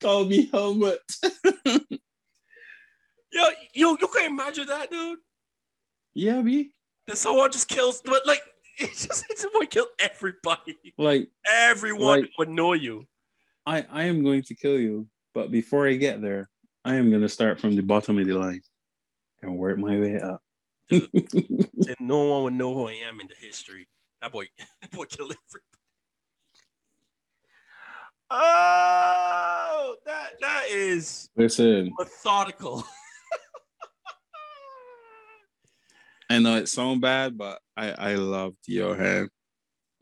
Call me Helmut. Yo, yo, you can imagine that, dude. yeah, me. That someone just kills, but like, it's just it's someone kill everybody. Like Everyone Like- would know you. I I am going to kill you, but before I get there, I am gonna start from the bottom of the line and work my way up. *laughs* And no one would know who I am in the history. That boy, *laughs* that boy killed everybody. Oh, that that is Listen, methodical. *laughs* I know it sounds bad, but I I loved Johan.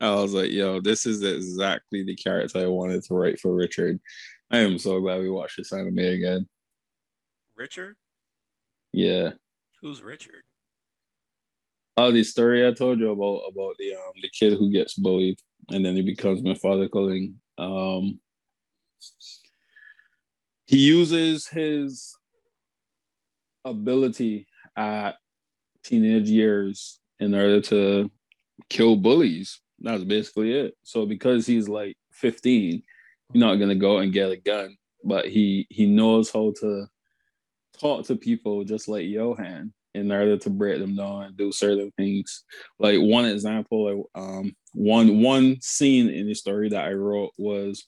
I was like, yo, this is exactly the character I wanted to write for Richard. I am so glad we watched this anime again. Richard? Yeah. Who's Richard? Oh, the story I told you about about the um the kid who gets bullied and then he becomes methodical and um he uses his ability at teenage years in order to kill bullies. That's basically it. So because he's like 15, you're not gonna go and get a gun, but he he knows how to talk to people just like Johan in order to break them down and do certain things. Like one example, um, one one scene in the story that I wrote was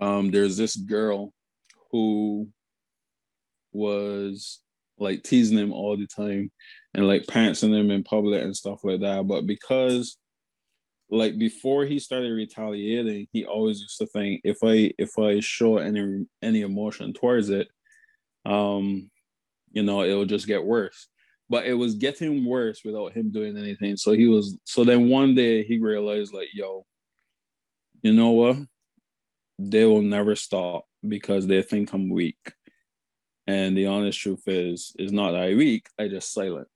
um, there's this girl who was like teasing him all the time and like pantsing him in public and stuff like that. But because like before he started retaliating, he always used to think if I if I show any any emotion towards it, um, you know, it will just get worse. But it was getting worse without him doing anything. So he was so then one day he realized like, yo, you know what? They will never stop because they think I'm weak. And the honest truth is, is not that I weak, I just silent.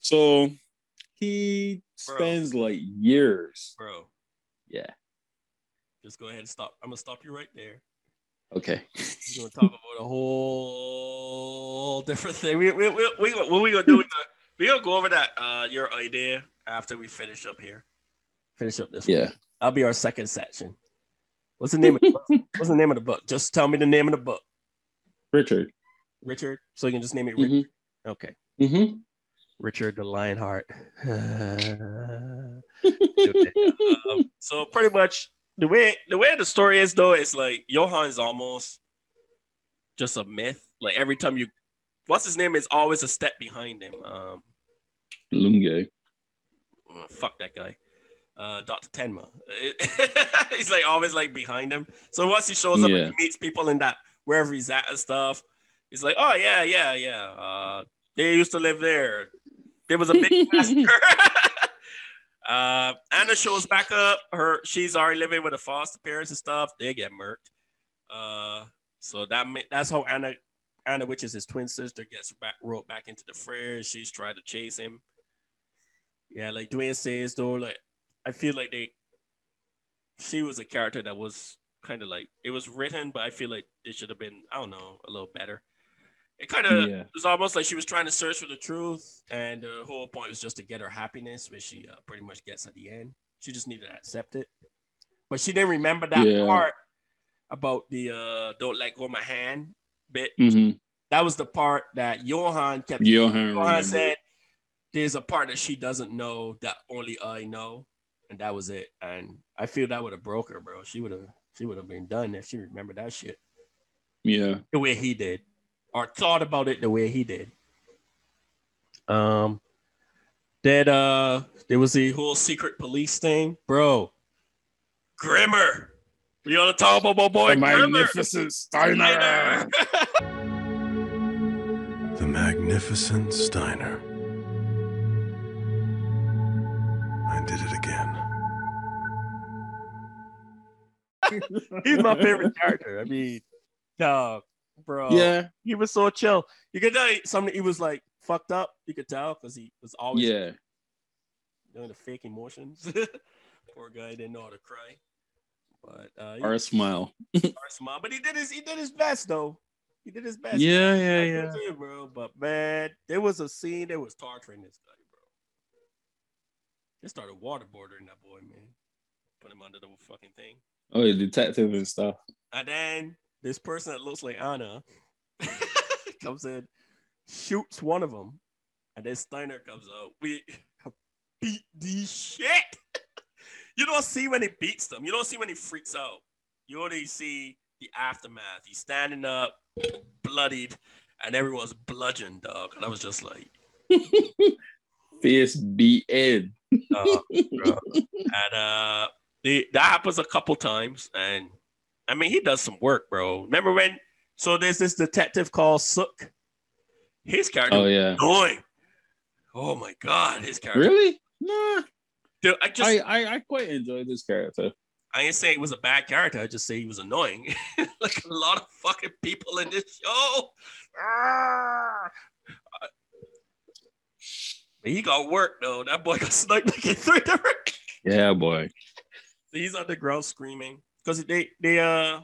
So he Bro. spends like years. Bro, Yeah. just go ahead and stop. I'm gonna stop you right there. Okay. We're gonna talk about a whole different thing. We we we, we what we gonna do? We gonna, we gonna go over that uh your idea after we finish up here. Finish up this. one. Yeah. I'll be our second section. What's the name of the book? *laughs* What's the name of the book? Just tell me the name of the book. Richard. Richard. So you can just name it Richard. Mm-hmm. Okay. Mm-hmm. Richard the Lionheart. *laughs* Um, so pretty much the way the way the story is though, is like Johan is almost just a myth. Like every time you what's his name is always a step behind him. Um Lunge. uh, fuck that guy. Uh Dr. Tenma. *laughs* he's like always like behind him. So once he shows up Yeah. and he meets people in that wherever he's at and stuff, he's like, Oh yeah, yeah, yeah. Uh they used to live there. There was a big massacre. *laughs* *laughs* uh, Anna shows back up. Her she's already living with her foster parents and stuff. They get murked. Uh, so that that's how Anna Anna, which is his twin sister, gets back back into the fray. She's trying to chase him. Yeah, like Dwayne says though, like I feel like they she was a character that was kind of like it was written, but I feel like it should have been I don't know a little better. It kind of Yeah. was almost like she was trying to search for the truth, and the whole point was just to get her happiness, which she uh, pretty much gets at the end. She just needed to accept it, but she didn't remember that Yeah. part about the uh, "don't let go of my hand" bit. Mm-hmm. That was the part that Johan kept. Johan. Johan said, "There's a part that she doesn't know that only I know," and that was it. And I feel that would have broke her, bro. She would have, she would have been done if she remembered that shit Yeah. the way he did, or thought about it the way he did. Um, that uh, there was the whole secret police thing, bro. Grimmer, we ought to talk about my boy The Grimmer. magnificent Steiner. *laughs* The Magnificent Steiner. I did it again. *laughs* He's my favorite character. I mean, dog, bro. yeah. he was so chill. You could tell something. He was like fucked up. You could tell because he was always Yeah. doing the fake emotions. *laughs* Poor guy didn't know how to cry. But uh, Or a smile. *laughs* was smart. But he did his he did his best though. He did his best. Yeah, yeah, yeah. you, bro. But man, there was a scene that was torturing this guy, bro. They started waterboarding that boy, man. Put him under the fucking thing. Oh, yeah, detective and stuff. And then this person that looks like Anna *laughs* comes in, shoots one of them, and then Steiner comes out. We *laughs* beat the shit. *laughs* you don't see when he beats them. You don't see when he freaks out. You only see the aftermath. He's standing up, bloodied, and everyone's bludgeoned, dog. And I was just like, Face beat in. uh, and uh, the, that happens a couple times, and I mean, he does some work, bro. Remember when? So there's this detective called Suk. His character Oh yeah. annoying. Oh my god, his character. Really? Nah. Dude, I just I, I I quite enjoyed this character. I didn't say he was a bad character. I just say he was annoying. *laughs* like a lot of fucking people in this show. Ah. But he got work though. That boy got sniped like in three different. Yeah, boy. He's on the ground screaming because they they uh.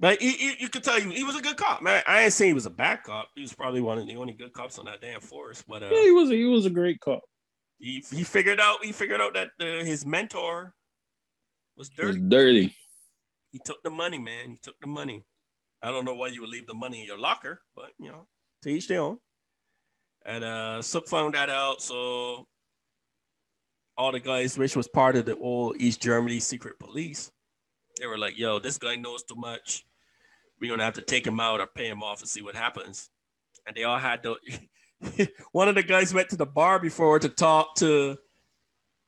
But he, he, you could tell he, he was a good cop, man. I ain't saying he was a bad cop. He was probably one of the only good cops on that damn force. But uh, Yeah, he was a, he was a great cop. he, he figured out he figured out that uh, his mentor was He was dirty. dirty. He took the money, man. He took the money. I don't know why you would leave the money in your locker, but you know, to each their own. And uh Suk found that out, so all the guys, which was part of the old East Germany secret police, they were like, "Yo, this guy knows too much. We're gonna have to take him out or pay him off and see what happens." And they all had to. *laughs* One of the guys went to the bar before to talk to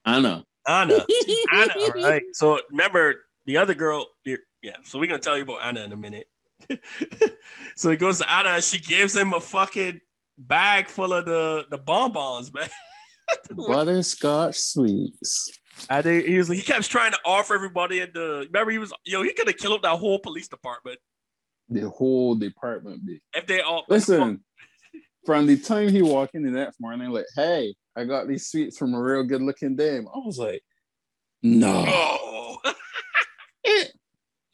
Anna. Anna. *laughs* Anna, right? So remember the other girl. Yeah. So we're gonna tell you about Anna in a minute. *laughs* so he goes to Anna. and She gives him a fucking bag full of the the bonbons, man. *laughs* Butterscotch sweets. I think he was he kept trying to offer everybody in the remember he was yo he could have killed that whole police department The whole department be. if they all Listen, from the time he walked in the next morning, like, hey, I got these sweets from a real good looking dame. I was like, no, *laughs* Oh, it,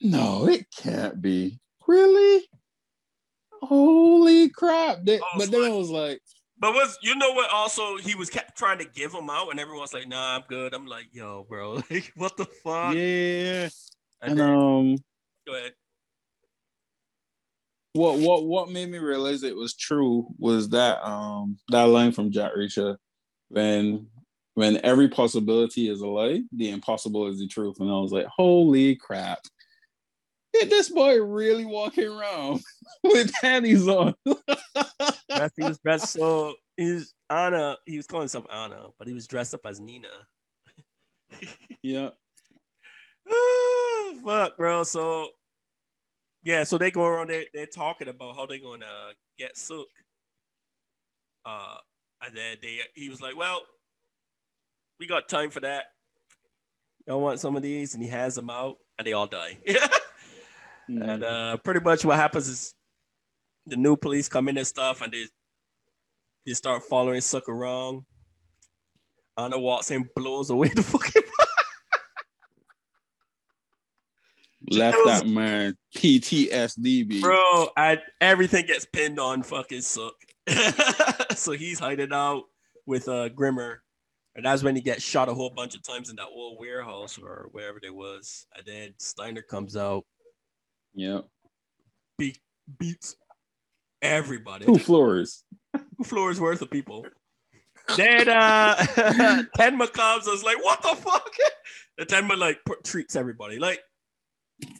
no, it can't be. Really? Holy crap. They- Oh, but then I was like, but was you know what? Also, he was kept trying to give them out, and everyone's like, "Nah, I'm good." I'm like, "Yo, bro, *laughs* like, what the fuck?" yeah. And And then- um go ahead. what what what made me realize it was true was that um that line from Jack Reacher when when every possibility is a lie, the impossible is the truth. And I was like, holy crap. Did this boy really walking around *laughs* with panties on? *laughs* He was dressed so he's Anna. He was calling himself Anna, but he was dressed up as Nina. yeah. *sighs* Ah, fuck, bro. So yeah, so they go around. They they're talking about how they're gonna get Suk. Uh, and then they he was like, "Well, we got time for that. Y'all want some of these?" And he has them out, and they all die. *laughs* and uh, pretty much what happens is the new police come in and stuff, and they they start following Suk around. Anna walks in, blows away the *laughs* fucking. *laughs* Left was- that man PTSD. Bro, I everything gets pinned on fucking Suk. *laughs* so he's hiding out with uh Grimmer. And that's when he gets shot a whole bunch of times in that old warehouse or wherever it was. And then Steiner comes out, Yeah. beat, beats everybody. Two floors. Two floors worth of people. Then uh Tenma comes, I was like, what the fuck? And Tenma like put, treats everybody. Like,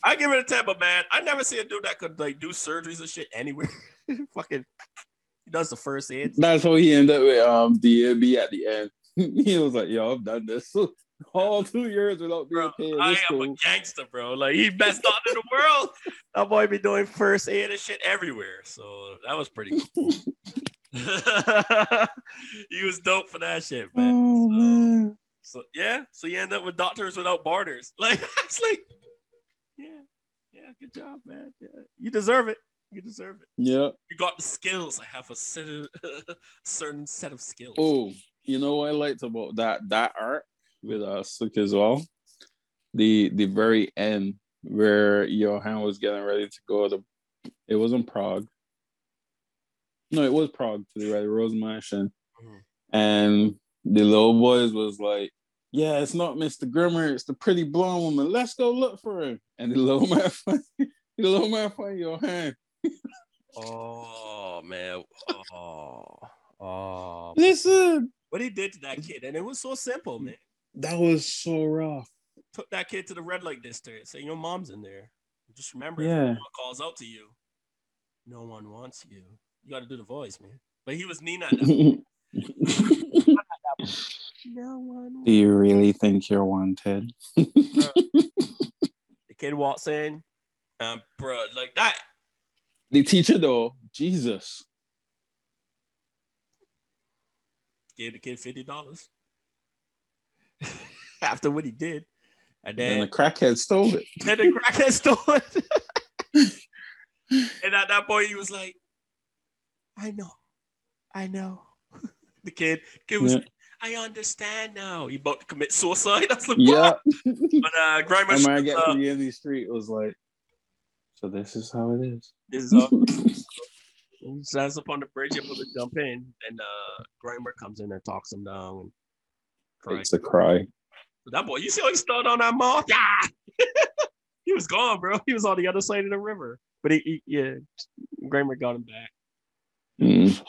I give it a Tenma, man. I never see a dude that could like do surgeries and shit anywhere. *laughs* Fucking he does the first aid. That's how he ended up with um DB at the end. *laughs* he was like, yo, I've done this *laughs* all two years without being Bro, paid. I This am a gangster, bro. Like he best doctor in the world. *laughs* That boy be doing first aid and shit everywhere. So that was pretty cool. *laughs* *laughs* he was dope for that shit, man. Oh man. So yeah, so you end up with doctors without borders. Like it's like, yeah, yeah, good job, man. Yeah, you deserve it. You deserve it. Yeah. You got the skills. I have a set of, certain set of skills. Oh, you know what I liked about that that art with uh Suk as well? The the very end where Johan was getting ready to go to it wasn't Prague. No, it was Prague to the Red Rose Mansion. Mhm. And the little boys was like, Yeah, it's not Mr. Grimmer, it's the pretty blonde woman. Let's go look for him. And the little *laughs* man find, the little man find Johan. Oh man. Oh. Oh. Listen, What he did to that kid, and it was so simple, man. That was so rough. Took that kid to the red light district. Say your mom's in there. Just remember, Yeah. if your calls out to you, no one wants you. You got to do the voice, man. But he was Nina. at that *laughs* Do you really think you're wanted? *laughs* The kid walks in, um, bro, like that. The teacher though, Jesus. Gave the kid fifty dollars *laughs* after what he did, and And then the crackhead stole it. *laughs* and the crackhead stole it. *laughs* and at that point, he was like, "I know, I know." the kid, kid was, Yeah. "I understand now." He about to commit suicide. I was like, Yeah. But uh, Grimmer, and when I get up. to the end of the street, was like, so this is how it is. This is. He stands up on the bridge, able to jump in, and uh, Grimmer comes in and talks him down. And cries. It's a cry. That boy, you see how he stood on that moth? Yeah, *laughs* he was gone, bro. He was on the other side of the river. But he, he yeah, Grimmer got him back. Mm.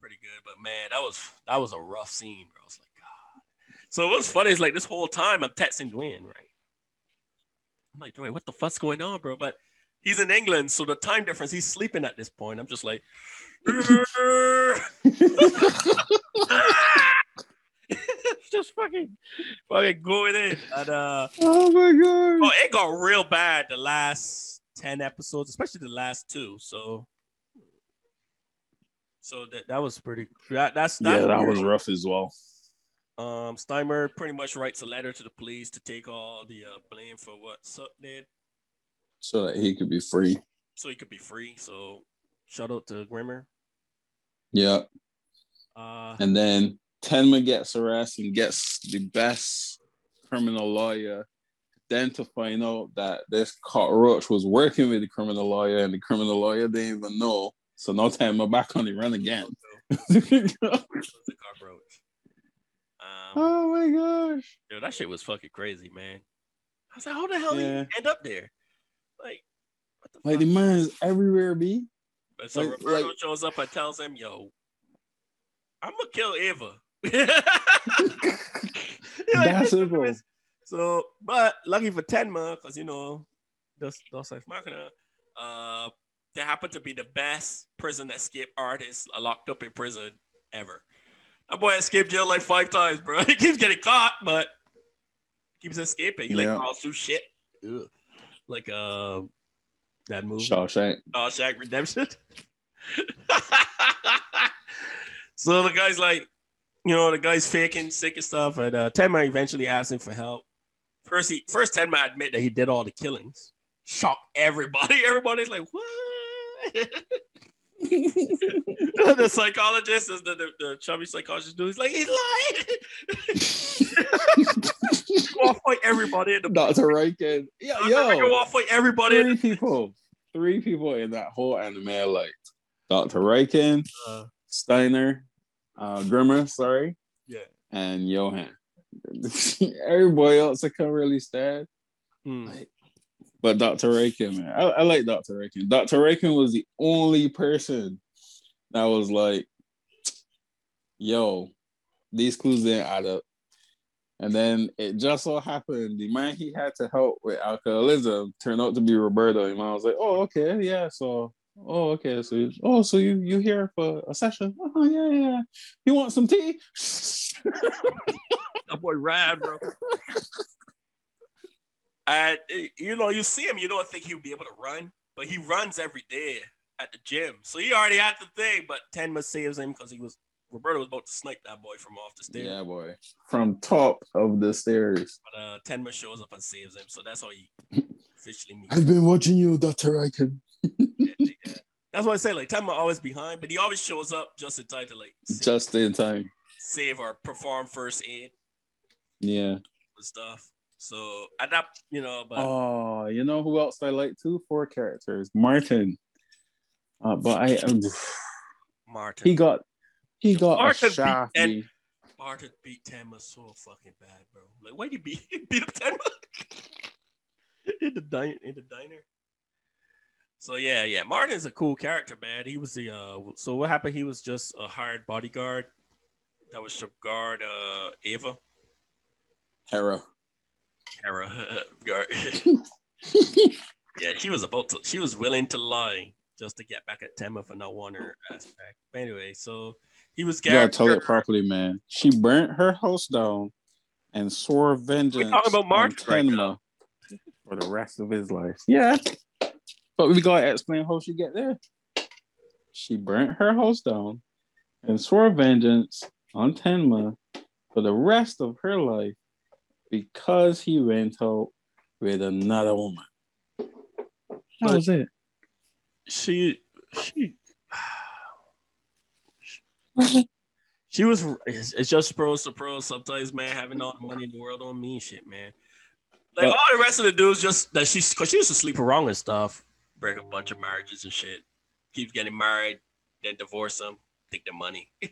Pretty good, but man, that was that was a rough scene, bro. I was like, God. So what's funny is like this whole time I'm texting Dwayne, right? I'm like, Dwayne, what the fuck's going on, bro? But he's in England, so the time difference, he's sleeping at this point. I'm just like, *laughs* *laughs* *laughs* just fucking, fucking going in. And uh, *laughs* oh my god. oh, it got real bad the last ten episodes, especially the last two. So, so that that was pretty. That, that's yeah, that weird. was rough as well. Um, Steiner pretty much writes a letter to the police to take all the uh, blame for what Suk did, so that he could be free. so he could be free. So shout out to Grimmer. Yeah. Uh, And then Tenma gets arrested and gets the best criminal lawyer. Then to find out that this cockroach was working with the criminal lawyer and the criminal lawyer didn't even know. So now Tenma back on the run again. *laughs* Um, oh my gosh. dude, that shit was fucking crazy, man. I was like, how the hell did Yeah. he end up there? Like, what the Like fuck? the man is everywhere, B. But so like- Roberto like- shows up and tells him, "Yo, I'm gonna kill Eva." *laughs* That's it, bro. So, but lucky for Tenma, because you know, those those like Machina, uh, they happen to be the best prison escape artist locked up in prison ever. That boy escaped jail like five times, bro. *laughs* He keeps getting caught, but keeps escaping. He Yeah. like crawls through shit, Ugh. like uh, that movie. Shawshank. Shawshank Redemption. *laughs* so the guy's like, you know, the guy's faking sick and stuff, and uh, Tenma eventually asks him for help. First, he first Tenma admit that he did all the killings. Shock everybody. *laughs* Everybody's like, what? *laughs* the psychologist is the, the, the chubby psychologist dude. He's like, he's lying. *laughs* Off fight everybody in the Dr. Reichwein. Yeah, Go yo. off fight everybody. Three people. Three people in that whole anime I liked. Dr. Reichwein, uh, Steiner, uh, Grimmer, sorry, yeah. and Johan. *laughs* Everybody else I can't really stand. Hmm. But Dr. Reichwein, man, I, I like Dr. Reichwein. Dr. Reichwein was the only person that was like, yo, these clues didn't add up. And then it just so happened the man he had to help with alcoholism turned out to be Roberto. And I was like, oh, okay, yeah. So, oh, okay. So, you- oh, so you you here for a session? Oh, yeah, yeah. You want some tea? *laughs* That boy rad, bro. and eh, you know, you see him, you don't think he would be able to run, but he runs every day at the gym. So he already had the thing, but Tenma saves him because he was Roberto was about to snipe that boy from off the stairs. yeah, boy. From top of the stairs. But uh, Tenma shows up and saves him, so that's how he *laughs* officially meets. I've been watching you, Dr. Reichwein. yeah. That's why I say like Tenma always behind, but he always shows up just in time to like save, Just in time. save or perform first aid Yeah. and stuff. So at that, you know, but Oh, you know who else I like too? Four characters. Martin. Uh, but I um, Martin. he got he got Martin a beat shafty. Ed- Martin beat Tenma so fucking bad, bro. Like, why did he beat, *laughs* beat up Tenma *laughs* in the diner? In the diner. So yeah, yeah. Martin's a cool character, man. He was the uh. So what happened? He was just a hired bodyguard that was to guard uh Ava. Hera. Hera. *laughs* guard. *laughs* yeah, she was about to. She was willing to lie just to get back at Tenma for not wanting her ass back. But anyway, so he was You gotta tell it properly, man. She burnt her house down and swore vengeance talking about Martin right now. for the rest of his life. Yeah. But we gotta explain how she get there. She burnt her house down and swore vengeance on Tenma for the rest of her life because he went out with another woman. That was it. she she she was it's, it's just pros to pros sometimes man having all the money in the world don't mean shit man like But- all the rest of the dudes just that she's because she used to sleep around and stuff break a bunch of marriages and shit. Keeps getting married then divorce them take their money. *laughs*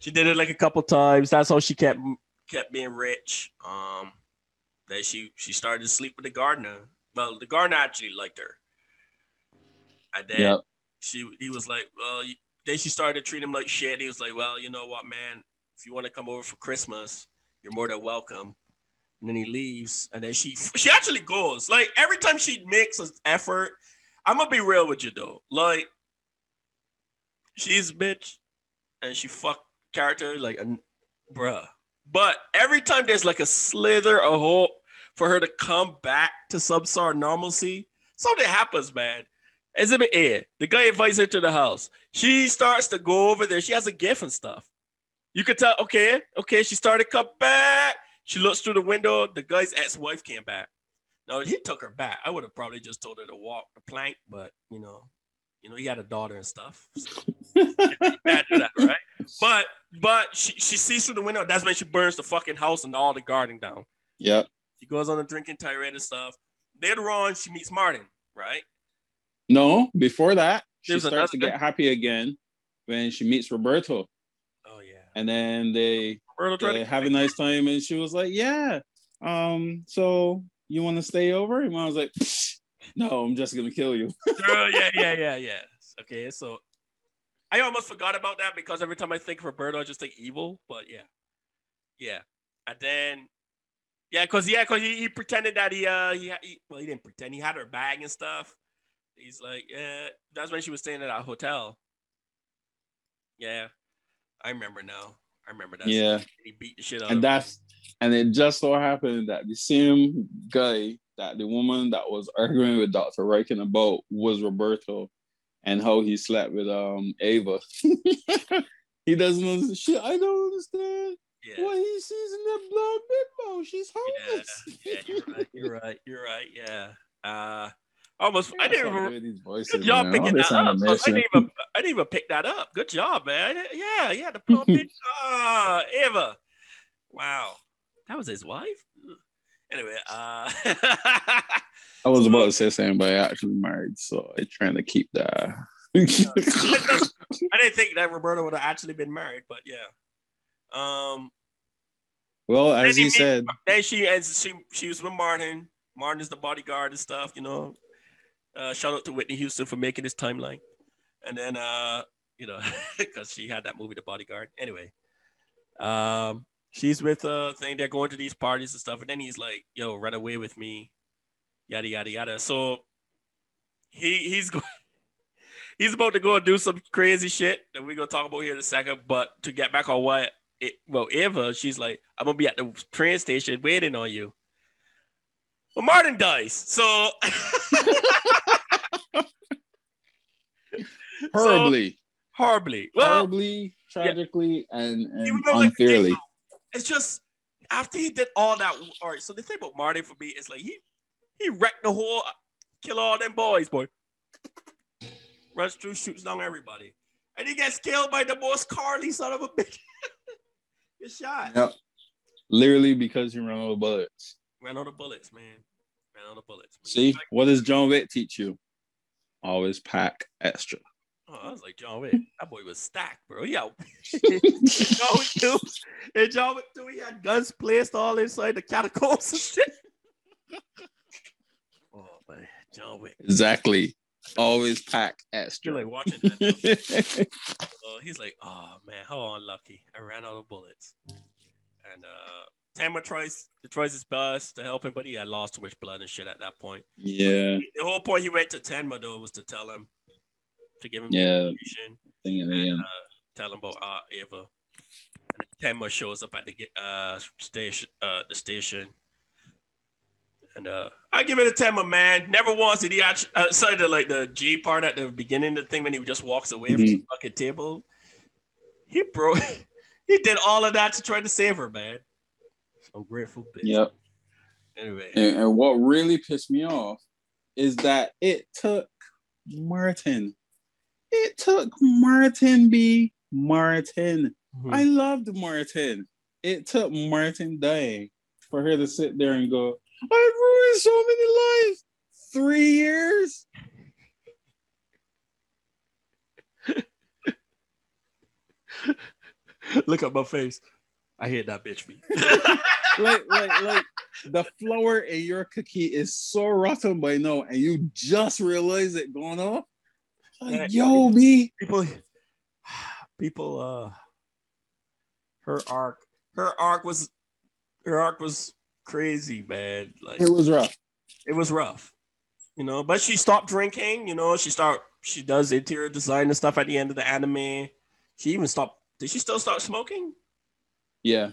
She did it like a couple times. That's how she kept kept being rich. Um then she she started to sleep with the gardener. Well the gardener actually liked her. And then Yep. she he was like, well, you- then she started to treat him like shit. He was like, well, you know what, man, if you want to come over for Christmas, you're more than welcome. And then he leaves, and then she she actually goes. Like every time she makes an effort, I'm gonna be real with you though. Like she's bitch, and she fuck character like, a, bruh. But every time there's like a slither of hope for her to come back to some sort of normalcy, something happens, man. Exhibit A, the guy invites her to the house. She starts to go over there. She has a gift and stuff. You could tell, okay, okay, she started to come back. She looks through the window. The guy's ex-wife came back. No, he took her back. I would have probably just told her to walk the plank, but you know, you know, he had a daughter and stuff. So can't that, right? *laughs* But but she, she sees through the window. That's when she burns the fucking house and all the garden down. Yep. She goes on a drinking tirade and stuff. Later on, she meets Martin, right? No, before that, she starts to another- get happy again when she meets Roberto. And then they, they have a nice time, and she was like, "Yeah, um, so you want to stay over?" And I was like, "No, I'm just gonna kill you." Girl, *laughs* yeah, yeah, yeah, yeah. Okay, so I almost forgot about that because every time I think Roberto, I just think evil. But yeah, yeah, and then yeah, cause yeah, cause he, he pretended that he uh he, he well he didn't pretend he had her bag and stuff. He's like, yeah, that's when she was staying at our hotel. Yeah, I remember now. I remember that. Yeah. he beat the shit out. and that's and it just so happened that the same guy that the woman that was arguing with Dr. Reichwein about was Roberto and how he slept with um Ava. *laughs* he doesn't understand shit. I don't understand yeah. what he sees in that blood bimbo. She's homeless. Yeah, you're right. You're right. You're right. Yeah. Uh, almost. I didn't even. These voices, Good job man. picking that up. I didn't even. I didn't even pick that up. Good job, man. Yeah, yeah. The plump bitch. Ah, Eva. Wow, that was his wife. Anyway, uh, I was about to *laughs* say something, but I actually married, so I'm trying to keep that. *laughs* I didn't think that Roberto would have actually been married, but yeah. Um. well, as he he- said, Then she and she she was with Martin. Martin is the bodyguard and stuff, you know. Uh, shout out to Whitney Houston for making this timeline. And then uh, you know, *laughs* because she had that movie, The Bodyguard. Anyway. Um, she's with uh thing, they're going to these parties and stuff, and then he's like, yo, run away with me, yada yada yada. So he he's *laughs* going he's about to go and do some crazy shit that we're gonna talk about here in a second. But to get back on what it, well, Eva, she's like, I'm gonna be at the train station waiting on you. Well, Martin dies, *laughs* so horribly, horribly. Well, horribly, tragically, and, and was gonna, like, unfairly. it's just after he did all that. All right, so the thing about Martin for me is like he he wrecked the whole, uh, kill all them boys, boy. Runs through, shoots down everybody, and he gets killed by the most Carly son of a bitch. *laughs* Get shot. Yep. Literally because you ran out of bullets. Ran out of bullets, man. Ran out of bullets. man. See, what does John Wick teach you? Always pack extra. Oh, I was like John Wick. That boy was stacked, bro. Yo, *laughs* John Wick 2. In John Wick 2, he had guns placed all inside the catacombs and shit. *laughs* Oh man, John Wick. Exactly. Always pack You're extra. like watching that. *laughs* Uh, he's like, oh man, how unlucky. I ran out of bullets. And uh Tenma tries tries his best to help him, but he had lost too much blood and shit at that point. yeah. The whole point he went to Tenma though was to tell him to give him Yeah. Thing and uh, tell him about uh, Eva. And Tenma shows up at the uh, station, uh, the station, and uh, I give it a Tenma, man. Never once did he actually outside of like the G part at the beginning of the thing when he just walks away from the fucking table. He broke. *laughs* he did all of that to try to save her, man. I'm grateful, bitch. Yep. Anyway, And, and what really pissed me off is that it took Martin. It took Martin B. Martin. Mhm. I loved Martin. It took Martin dying for her to sit there and go, I've ruined so many lives. Three years? *laughs* look at my face. I hate that bitch me. *laughs* like, like, like the flour in your cookie is so rotten by now, and you just realize it going off. Like, yo, B. people *sighs* people uh her arc her arc was her arc was crazy man like It was rough. it was rough you know but she stopped drinking you know she start she does interior design and stuff at the end of the anime she even stopped did she still start smoking Yeah,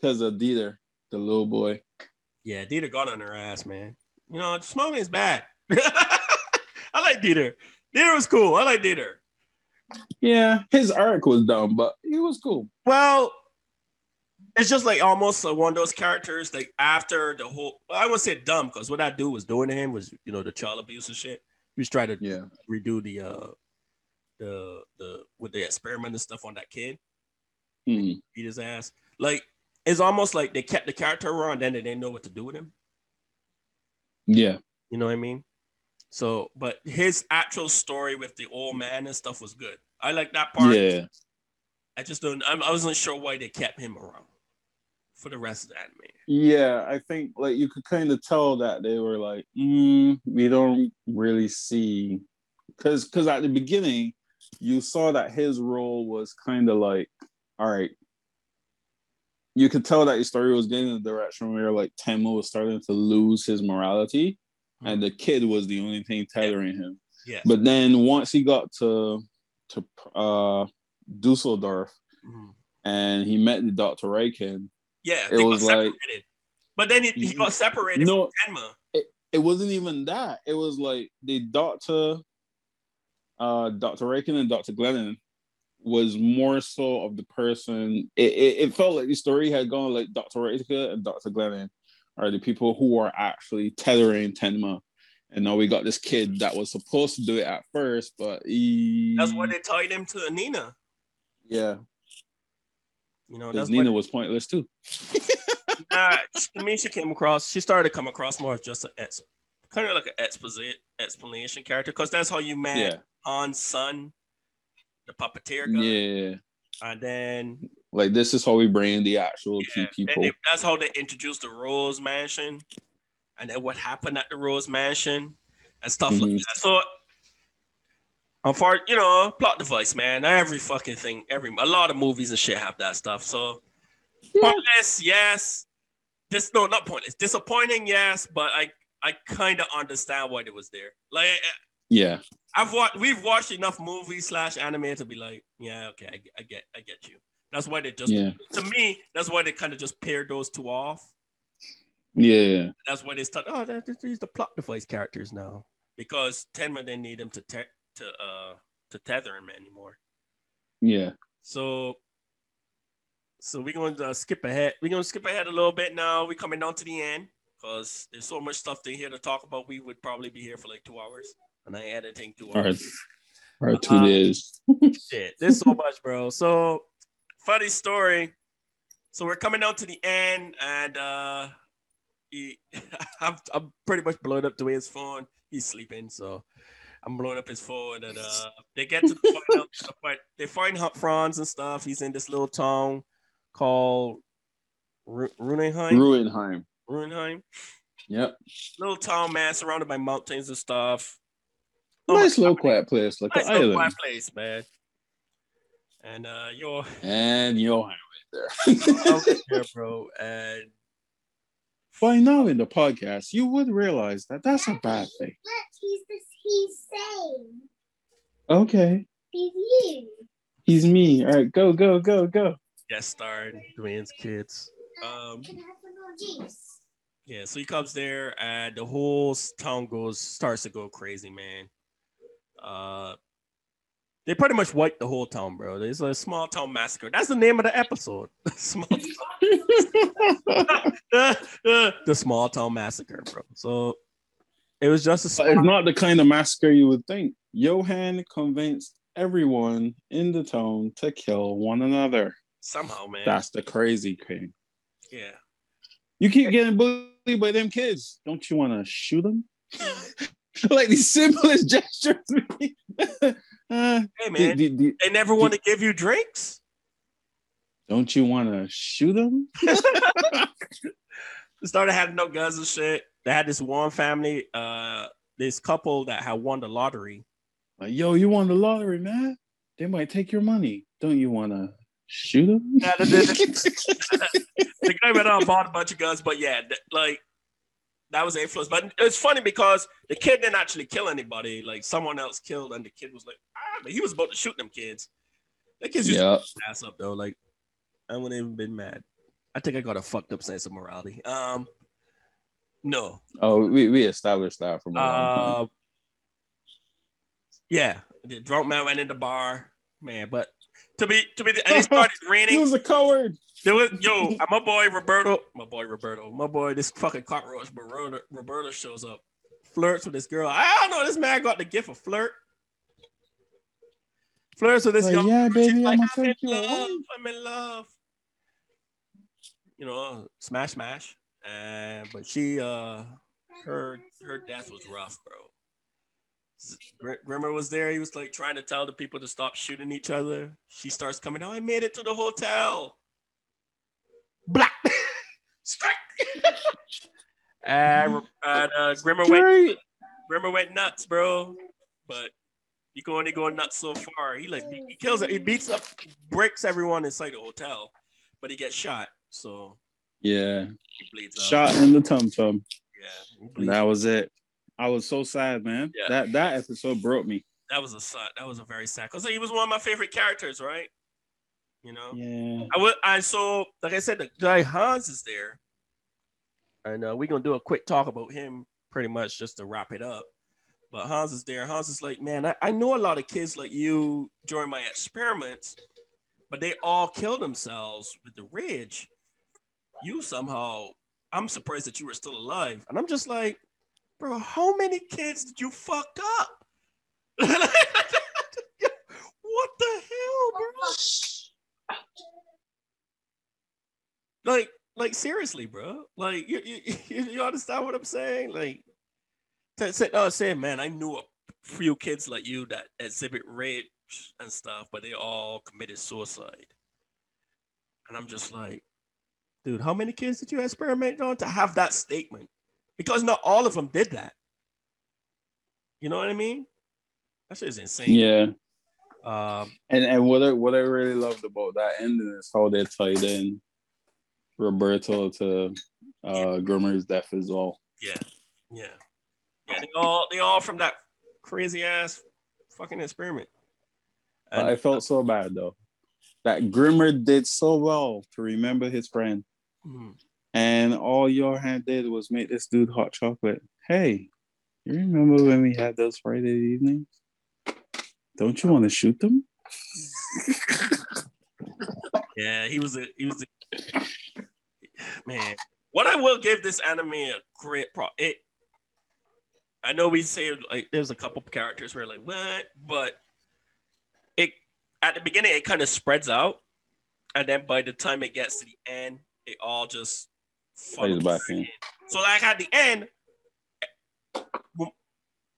because of Dieter, the little boy. yeah Dieter got on her ass man you know smoking is bad i like Dieter Dieter was cool i like Dieter Yeah, his arc was dumb, but he was cool. Well, it's just like almost like one of those characters like after the whole I wouldn't say dumb because what that dude was doing to him was you know the child abuse and shit. He was trying to Yeah. redo the uh the the with the experiment and stuff on that kid, Hmm. beat his ass. Like it's almost like they kept the character around, then they didn't know what to do with him. Yeah. You know what I mean? So, but his actual story with the old man and stuff was good. I like that part. Yeah. I just don't. I'm, I wasn't sure why they kept him around for the rest of the anime. Yeah, I think like you could kind of tell that they were like, mm, we don't really see, because because at the beginning you saw that his role was kind of like, all right. You could tell that his story was getting in the direction where like Tenma was starting to lose his morality, and the kid was the only thing tethering him. Yeah. But then once he got to to uh Dusseldorf Mhm. and he met the Dr. Reichwein, Yeah, It was like- but then he, he got separated No. from Tenma. it wasn't even that. It was like the doctor, uh, Dr. Reichwein and Dr. Gillen was more so of the person. It, it, it felt like the story had gone like Dr. Reichwein and Dr. Gillen are the people who are actually tethering Tenma. And now we got this kid that was supposed to do it at first, but he. That's why they tied him to Nina. Yeah, You know, because that's Nina was pointless too. *laughs* nah, to me, she came across. She started to come across more as just an ex, kind of like an exposit explanation character, because that's how you met Yeah, Han's son, the puppeteer guy, yeah. and then Like this is how we bring the actual yeah, key people. they, that's how they introduced the Rose Mansion, and then what happened at the Rose Mansion and stuff like Mhm. that. So. Unfor- you know, plot device, man. Every fucking thing, every a lot of movies and shit have that stuff. So pointless, yes. This no, not pointless. Disappointing, yes, but I I kind of understand why it was there. Like Yeah, I've watched, we've watched enough movies slash anime to be like, yeah, okay, I, get- I get, I get you. That's why they just yeah, to me, that's why they kind of just paired those two off. yeah. That's why they start. Oh, that- these the plot device characters now because Tenma didn't need him to te- to uh to tether him anymore. Yeah. So, so we're going to skip ahead. We're going to skip ahead a little bit now. We're coming down to the end because there's so much stuff to here to talk about. We would probably be here for like two hours, and I editing two right. hours. Or two Uh, days. *laughs* Shit, there's so much, bro. So, funny story. So we're coming down to the end, and uh, he, *laughs* I'm, I'm pretty much blowing up the way his phone. He's sleeping, so I'm blowing up his phone, and uh, they get to out, *laughs* but they find Franz and stuff. He's in this little town called Ru- Runenheim. Ruinheim. Runenheim, Yep. little town, man, surrounded by mountains and stuff. Oh nice little God, quiet place, like Nice an little island. quiet place, man. And uh, yo, And your right there. *laughs* there, bro, and By now in the podcast, you would realize that that's a bad thing. Look, he's the, he's saying Okay. he's you. He's me. All right, go, go, go, go. guest starred Dwayne's kids. Um, Can I have some more juice? yeah, so he comes there, and the whole town goes starts to go crazy, man. Uh, they pretty much wiped the whole town, bro. There's a small town massacre. That's the name of the episode. *laughs* small *laughs* the small town massacre, bro. So it was just a But it's not the kind of massacre you would think. Johan convinced everyone in the town to kill one another. somehow, man. That's the crazy thing. yeah. You keep getting bullied by them kids. Don't you want to shoot them? *laughs* *laughs* like the simplest *laughs* gestures. *laughs* Uh, Hey, the- man. the- the- They never want to give you drinks. don't you want to shoot them? Started having no guns and shit. They had this one family, uh, this couple that had won the lottery. Like, yo, you won the lottery, man. They might take your money. Don't you want to shoot them? They did. the guy went out and bought a bunch of guns, but yeah, like that was influence. But it's funny because the kid didn't actually kill anybody. Like someone else killed, and the kid was like, ah, but he was about to shoot them kids. That kid's just yeah. ass up though. Like I wouldn't even been mad. I think I got a fucked up sense of morality. Um, no, Oh, we, we established that from. Uh, yeah, the drunk man went in the bar. man. But to be to be, and it *laughs* started raining. He was a coward. There was yo, my boy Roberto, my boy Roberto, my boy, this fucking cockroach Roberto, Roberto shows up, flirts with this girl. I don't know, this man got the gift of flirt. Flirts with this Like, young yeah, girl. Baby, like, I'ma I'm in you love. away." I'm in love. You know, smash, smash. And but she, uh, her her death was rough, bro. Gr- Grimmer was there. He was like trying to tell the people to stop shooting each other. She starts coming out. I made it to the hotel. Black *laughs* strike. and and uh, Grimmer went Straight. Grimmer went nuts, bro. But you can only go nuts so far. He like he kills it. He beats up, breaks everyone inside the hotel, but he gets shot. So Yeah. he bleeds out. Shot in the tum tum. Yeah, And that was it. I was so sad, man. Yeah. That that episode broke me. that was a sad. That was a very sad. Cause he was one of my favorite characters, right? You know. Yeah. I would. I so like I said, the guy Hans is there, and uh, we're gonna do a quick talk about him, pretty much just to wrap it up. But Hans is there. Hans is like, man, I, I know a lot of kids like you during my experiments, but they all kill themselves with the ridge. You somehow, I'm surprised that you were still alive, and I'm just like, bro, how many kids did you fuck up? *laughs* what the hell, bro? like like seriously bro like you you, you, understand what i'm saying like say oh, no saying man i knew a few kids like you that exhibit rage and stuff but they all committed suicide and i'm just like dude how many kids did you experiment on to have that statement because not all of them did that you know what i mean that shit is insane Yeah. um And and what I what I really loved about that ending is how they tied in Roberto to uh Grimmer's death as well. Yeah, yeah, yeah. They all they all from that crazy ass fucking experiment. And I felt so bad though. That Grimmer did so well to remember his friend. Mhm. And all Johan did was make this dude hot chocolate. Hey, you remember when we had those Friday evenings? Don't you want to shoot them? *laughs* yeah, he was a he was a man. What I will give this anime a great pro it. I know we say like there's a couple characters where like what, but it at the beginning it kind of spreads out, and then by the time it gets to the end, it all just Plays back in. So like at the end,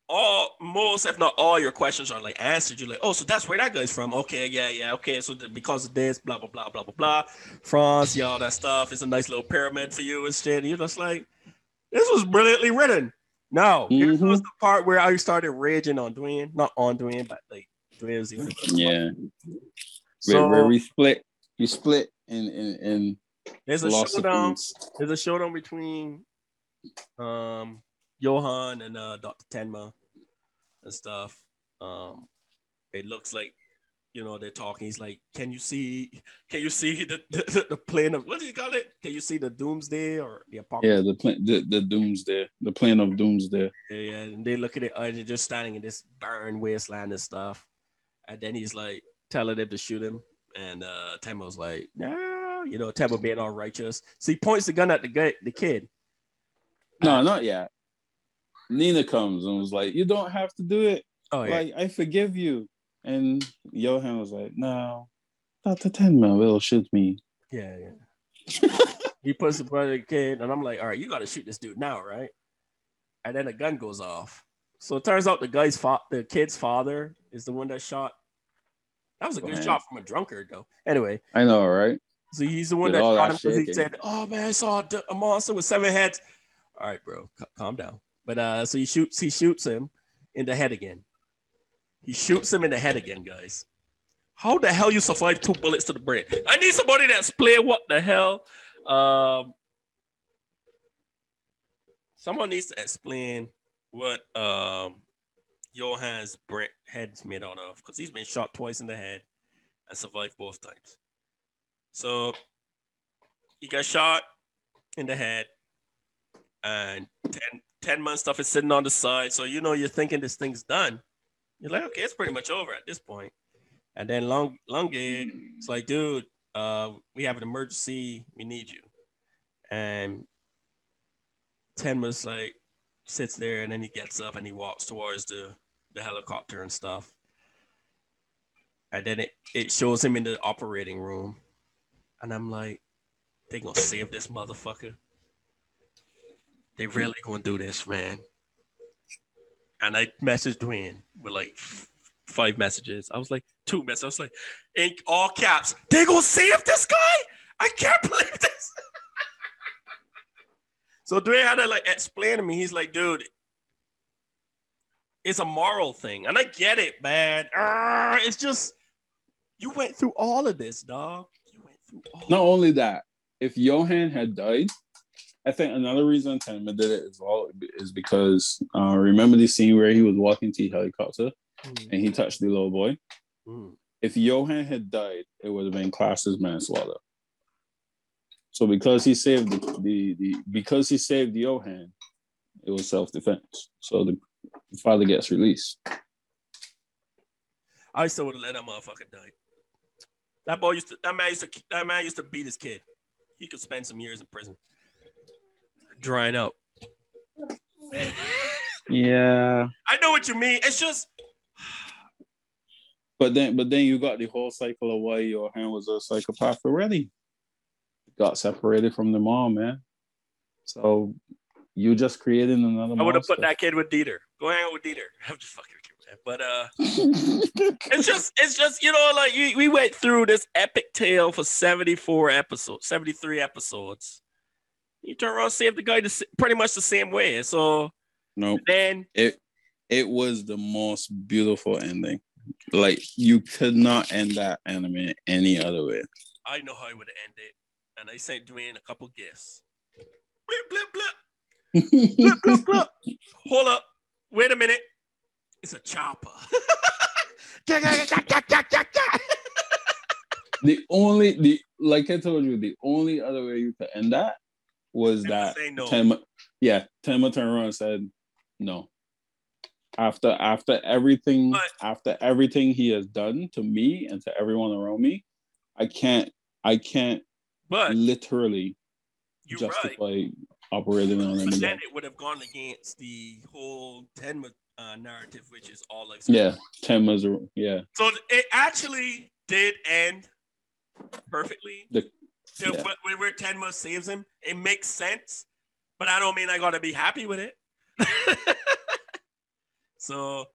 all most if not all your questions are like answered. You're like, oh, so that's where that guy's from. Okay, yeah, yeah, okay. So th- because of this, blah blah blah blah blah blah, Franz, yeah, all that stuff. It's a nice little pyramid for you and shit. And you're just like, this was brilliantly written. No, here Mhm. was the part where I started raging on Dwayne, not on Dwayne, but like Dwayne was the. Yeah. So where, where we split we split and in, in there's a showdown. There's a showdown between um Johan and uh Dr. Tenma and stuff. Um it looks like you know they're talking. He's like, Can you see can you see the the, the plane of what do you call it? Can you see the doomsday or the apocalypse?" Yeah, the plan the, the doomsday, the plan of doomsday. Yeah, yeah. And they look at it and they're just standing in this barren wasteland and stuff. And then he's like telling them to shoot him. And uh Tenma's like, you know, Tenma being all righteous. So he points the gun at the guy, the kid. No, not yet. Nina comes and was like, "You don't have to do it. Oh yeah. Like, I forgive you." And Johan was like, "No, not the ten Tenma will shoot me." Yeah, yeah. *laughs* he puts the brother the kid, and I'm like, all right, you gotta shoot this dude now, right? And then a gun goes off. So it turns out the guy's fa- the kid's father is the one that shot. That was a oh, good Man. shot from a drunkard, though. Anyway, I know, right? So he's the one that shot that him he said, "Oh man, I saw a monster with seven heads." All right, bro, c- calm down. But uh, so he shoots, he shoots him in the head again. He shoots him in the head again, guys. How the hell you survive two bullets to the brain? I need somebody that's explain what the hell. Um, someone needs to explain what um Johan's brain head's made out of because he's been shot twice in the head and survived both times. So he got shot in the head, and 10, Tenma stuff is sitting on the side. So you know you're thinking this thing's done. You're like, okay, it's pretty much over at this point. And then Long Longate, it's like, dude, uh, we have an emergency. We need you. And Ten was like sits there and then he gets up and he walks towards the, the helicopter and stuff. And then it, it shows him in the operating room. And I'm like, they gonna save this motherfucker. They really gonna do this, man. And I messaged Dwayne with like five messages. I was like, two messages. I was like, in all caps, they gonna save this guy? I can't *laughs* believe this. *laughs* so Dwayne had to like explain to me. He's like, dude, it's a moral thing. And I get it, man. Ah, it's just you went through all of this, dog. Not only that, if Johan had died, I think another reason Tenma did it as well is because uh, remember the scene where he was walking to the helicopter Mm, and he touched the little boy. mm. If Johan had died, it would have been classed as manslaughter. So because he saved the, the, the because he saved Johan, it was self defense. So the father gets released. I still would have let that motherfucker die. That boy used to that man used to that man used to beat his kid. He could spend some years in prison. Drying out. Yeah. I know what you mean. It's just But then but then you got the whole cycle of why Johan was a psychopath already. Got separated from the mom, man. So you just created another I would have put that kid with Dieter. Go hang out with Dieter. *laughs* I'm just fucking you, man. But uh *laughs* it's just it's just you know like you, we went through this epic tale for 74 episodes 73 episodes. You turn around and save the guy the, pretty much the same way so no, then it it was the most beautiful ending. Like you could not end that anime any other way. i know how i would end it, and i sent dwayne a couple gifts blip blip blip. *laughs* Blip blip blip. Hold up. Wait a minute it's a chopper *laughs* the only the like I told you, the only other way you could end that was that no. Tenma, yeah, Tenma turned around and said no. After after everything But- after everything he has done to me and to everyone around me, I can't I can't but literally you're right justify operating on him but then it would have gone against the whole Tenma uh, narrative, which is all like Yeah, Tenma's a- yeah. So it actually did end perfectly. The- So, yeah. but where- where Tenma saves him, it makes sense. But I don't mean I gotta be happy with it. *laughs* so,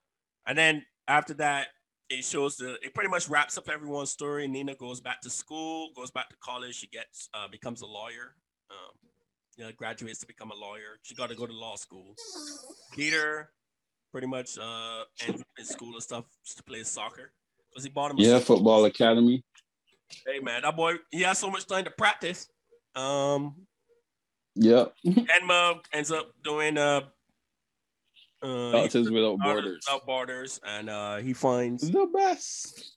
and then after that, it shows the it pretty much wraps up everyone's story. Nina goes back to school, goes back to college. She gets uh, becomes a lawyer. Um, you know, graduates to become a lawyer. She got to go to law school. Peter pretty much uh up in school and stuff just to play soccer because he bought him. a Yeah, football academy. Hey man, that boy he has so much time to practice. Um, Yep. Tenma ends up doing uh, uh Doctors without Borders. Without borders, and uh, he finds The best.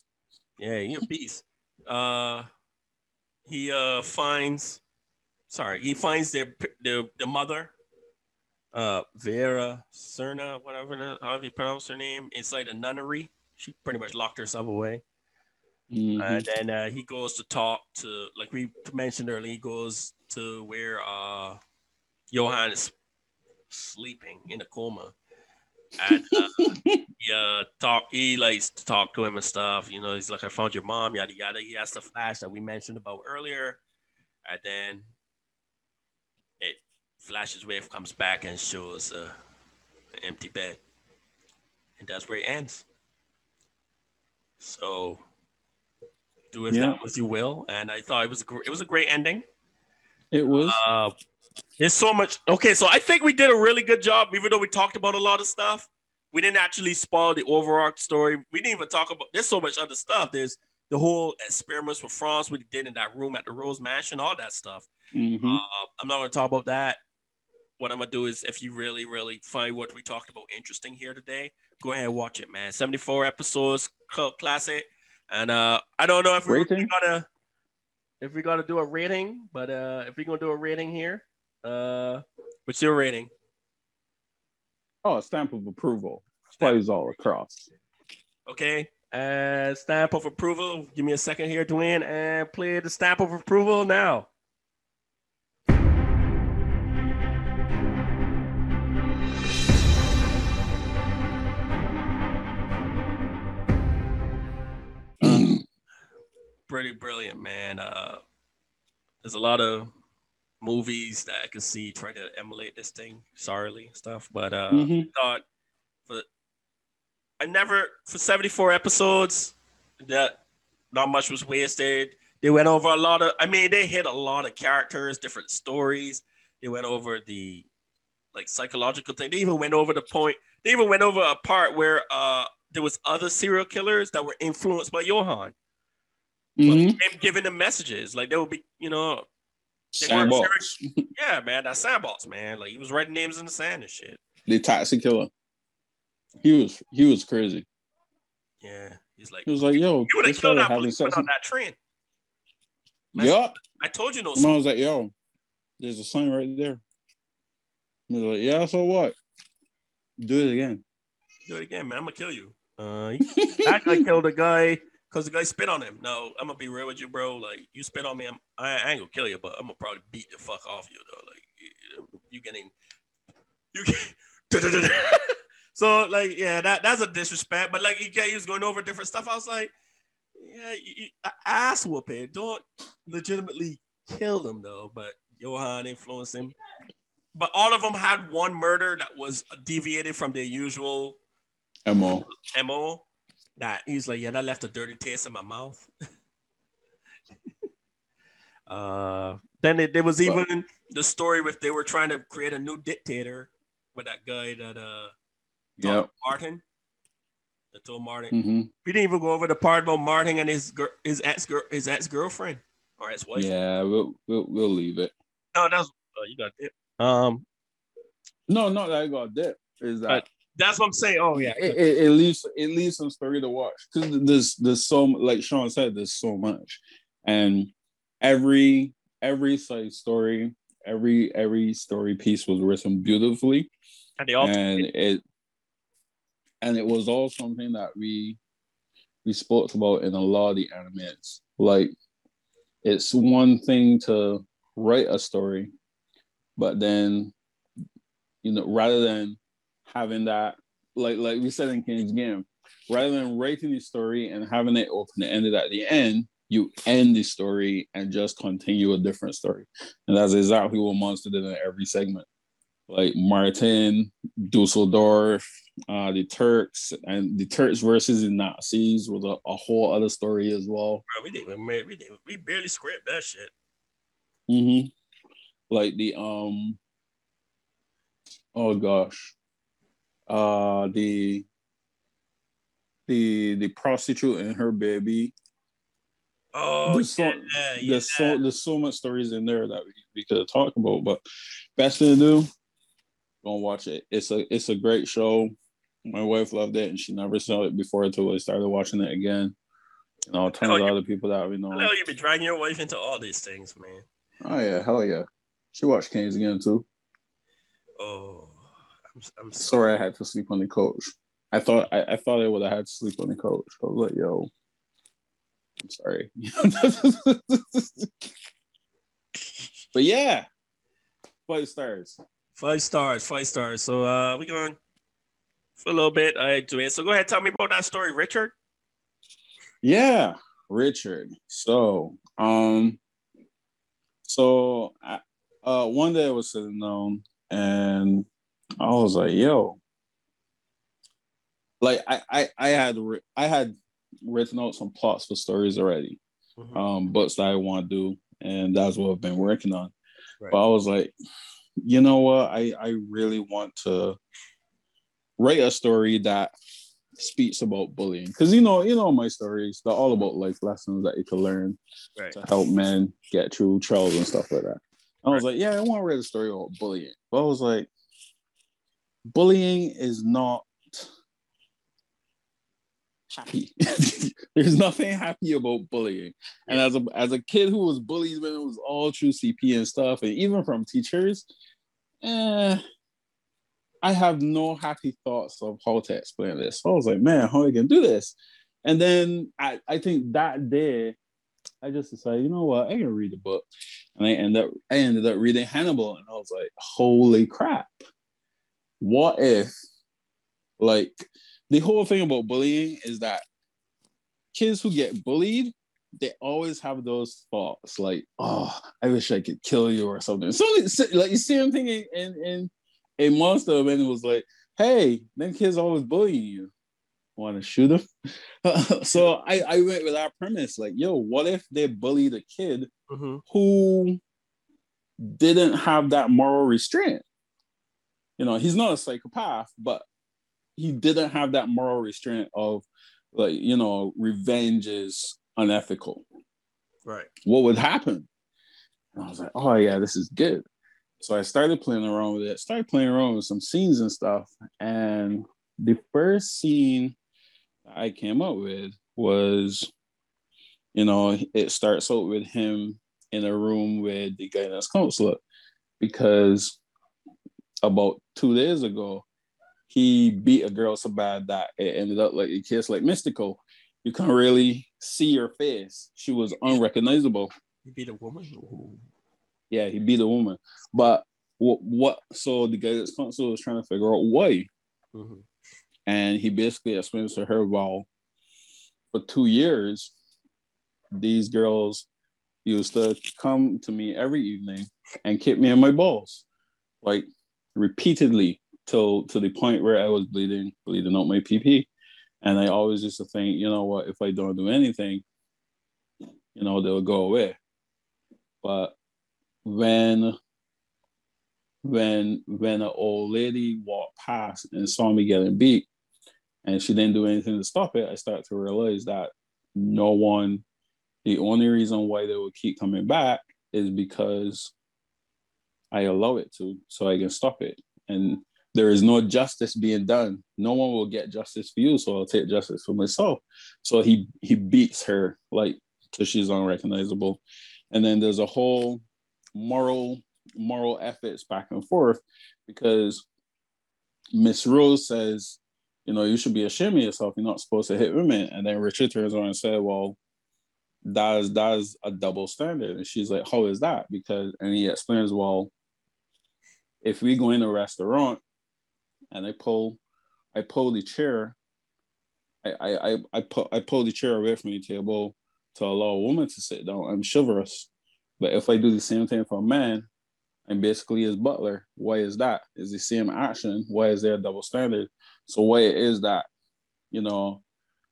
yeah, you're a beast. Uh, he uh finds, sorry, he finds their the the mother, uh, Vera Cerna, whatever the- however you pronounce her name, inside a nunnery. She pretty much locked herself away. Mhm. And then uh, he goes to talk to, like we mentioned earlier, he goes to where uh, Johan is sleeping in a coma. And uh, *laughs* he uh, talk, he likes to talk to him and stuff. You know, he's like, I found your mom, yada yada. He has the flash that we mentioned about earlier. And then flashes wave comes back and shows uh, an empty bed. And that's where it ends. So do with Yeah. that as you will. And I thought it was it was a great ending. It was. Uh, there's so much. Okay, so I think we did a really good job, even though we talked about a lot of stuff. We didn't actually spoil the overall story. We didn't even talk about. There's so much other stuff. There's the whole experiments with Franz we did in that room at the Rose Mansion, all that stuff. Mhm. Uh, I'm not going to talk about that. What I'm to do is, if you really, really find what we talked about interesting here today, go ahead and watch it, man. 74 episodes, cult classic. And uh, I don't know if we're Rating? gonna if we're gonna do a rating, but uh, if we're gonna do a rating here, uh, what's your rating? Oh, a stamp of approval. Plays all across. Okay, And stamp of approval. Give me a second here, Dwayne, and play the stamp of approval now. Pretty brilliant, man. Uh, there's a lot of movies that I can see trying to emulate this thing, sorely stuff. But uh, Mhm. I thought for I never for 74 episodes that not much was wasted. They went over a lot of I mean they hit a lot of characters, different stories. They went over the like psychological thing. They even went over the point. They even went over a part where uh there was other serial killers that were influenced by Johan. Mhm. Giving them messages. Like they would be, you know, They Sandbox. yeah, man, that sandbox, man. Like he was writing names in the sand and shit. The taxi killer. He was he was crazy. Yeah. He's like, He was like, yo, you would have killed that police on that train. man. Yeah. I told you no. I was like, yo, there's a sign right there. He was like, yeah, so what? Do it again. Do it again, man. I'm gonna kill you. Uh, guy *laughs* killed a guy because the guy spit on him. No, I'm gonna be real with you, bro. Like you spit on me, I'm, I, I ain't gonna kill you, but I'm gonna probably beat the fuck off you, though. Like you, you getting, you get. *laughs* so like, yeah, that that's a disrespect. But like, he, he was going over different stuff. I was like, yeah, you, you, ass whooping. Don't legitimately kill them though. But Johan influenced him. But all of them had one murder that was deviated from their usual Mo. mo that he's like yeah that left a dirty taste in my mouth *laughs* uh then it, there was even the story with they were trying to create a new dictator with that guy that uh Yep. martin that told martin hmm we didn't even go over the part about martin and his his ex girl his ex-girlfriend or his wife Yeah, we'll, we'll we'll leave it. no that's uh, you got it um No, not that I got that. Is that But- that's what i'm saying. Oh yeah. It, it, it leaves it leaves some story to watch. Because there's there's so like Sean said there's so much. And every every side story every every story piece was written beautifully. And they all and it and it was all something that we we spoke about in a lot of the animes. Like it's one thing to write a story but then you know rather than having that like like we said in King's Game rather than writing the story and having it open and ended at the end you end the story and just continue a different story. And that's exactly what monster did in every segment. Like Martin, Dusseldorf, uh, the Turks, and the Turks versus the Nazis was a, a whole other story as well. bro, we didn't we, we, didn't, we barely script that shit. Hmm Like the um, oh gosh, uh, the the the prostitute and her baby. oh There's so, yeah, yeah, there's so there's so much stories in there that we, we could talk about, but best thing to do, go and watch it. It's a it's a great show. My wife loved it, and she never saw it before until I started watching it again. You know, tons of other people that we know. I know you be dragging your wife into all these things, man. Oh yeah, hell yeah. She watched King's Game too. Oh, I'm, Sorry, I had to sleep on the coach. I thought I, I thought I would have had to sleep on the coach. I was like, yo, I'm sorry. *laughs* but yeah, five stars. Five stars, five stars. So uh we going for a little bit. I do it. So go ahead, tell me about that story, Richard. Yeah, Richard. So, um, so I, uh, one day I was sitting down and I was like, "Yo," like I, I, I had, I had written out some plots for stories already, Mhm. um, books that I want to do, and that's what I've been working on. Right. But I was like, you know what? I, I really want to write a story that speaks about bullying because you know you know my stories they're all about life lessons that you can learn Right. to help men get through trials and stuff like that i was like yeah i want to write a story about bullying but i was like bullying is not happy *laughs* there's nothing happy about bullying and as a as a kid who was bullied when it was all through cp and stuff and even from teachers eh, I have no happy thoughts of how to explain this. So I was like, man, how are you gonna do this? And then I, I think that day, I just decided, you know what, I can read the book. And I ended up I ended up reading Hannibal, and I was like, holy crap. What if like the whole thing about bullying is that kids who get bullied, they always have those thoughts like, oh, I wish I could kill you or something. So like you see him thinking in in a monster and it was like, hey, them kids always bullying you want to shoot them? *laughs* so I, I went with that premise like, yo, what if they bullied a kid Mm-hmm. who didn't have that moral restraint? You know, he's not a psychopath, but he didn't have that moral restraint of like, you know, revenge is unethical. Right. What would happen? And I was like, oh yeah, this is good. So I started playing around with it, started playing around with some scenes and stuff. And the first scene I came up with was, you know, it starts out with him in a room with the guidance counselor because about two days ago, he beat a girl so bad that it ended up like a kiss like mystical. You can't really see her face. She was unrecognizable. You beat a woman. Ooh. Yeah, he beat a woman. But what what so the guidance counselor was trying to figure out why. Mhm. And he basically explains to her, well, for two years, these girls used to come to me every evening and kick me in my balls, like repeatedly till to the point where I was bleeding, bleeding out my PP. And I always used to think, you know what, if I don't do anything, you know, they'll go away. But when when when an old lady walked past and saw me getting beat and she didn't do anything to stop it, I started to realize that no one, the only reason why they would keep coming back is because I allow it to, so I can stop it. And there is no justice being done. No one will get justice for you, so I'll take justice for myself. So he he beats her like till she's unrecognizable. And then there's a whole moral moral ethics back and forth because Miss Rose says, you know, you should be ashamed of yourself. You're not supposed to hit women. And then Richard turns around and said, well, that is that is a double standard. And she's like, how is that? Because and he explains, well, if we go in a restaurant and I pull I pull the chair, I I I, I pull I pull the chair away from the table to allow a woman to sit down, I'm chivalrous. But if I do the same thing for a man, I'm basically his butler. Why is that? Is the same action? Why is there a double standard? So why is that, you know,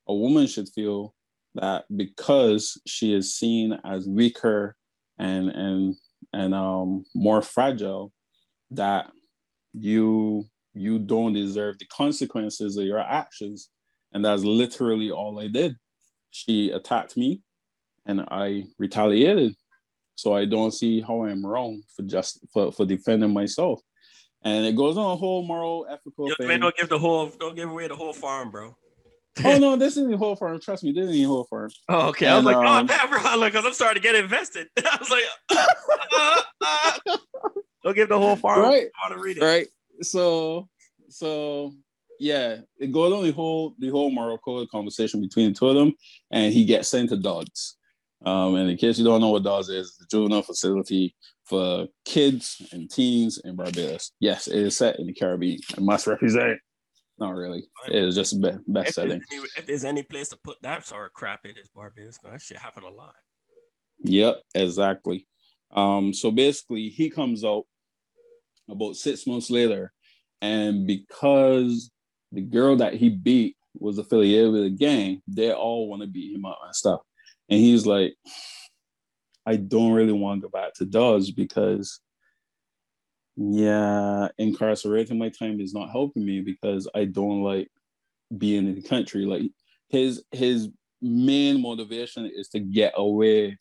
a woman should feel that because she is seen as weaker and and and um more fragile, that you you don't deserve the consequences of your actions. And that's literally all I did. She attacked me and I retaliated. So I don't see how I'm wrong for just for, for defending myself. And it goes on a whole moral, ethical Yo, thing. man, don't give the whole, don't give away the whole farm, bro. oh no, this isn't the whole farm. Trust me, this isn't the whole farm. *laughs* Oh, okay. I was like, um, oh, damn, bro, look, because I'm starting to get invested. *laughs* I was like, *laughs* uh, uh, don't give the whole farm. Right. I want to read it. Right. So so yeah, it goes on the whole the whole moral code conversation between the two of them, and he gets sent to Dodds. Um, and in case you don't know what Dodds is, the juvenile facility for kids and teens in Barbados. Yes, it is set in the Caribbean. I must represent. Not really. It is just best If setting. there's, any, if there's any place to put that sort of crap in, it's Barbados. 'cause That shit happen a lot. Yep, exactly. Um, so basically, he comes out about six months later, and because the girl that he beat was affiliated with a gang, they all want to beat him up and stuff. And he's like, I don't really want to go back to Dodge because, yeah, incarcerating my time is not helping me because I don't like being in the country. Like his his main motivation is to get away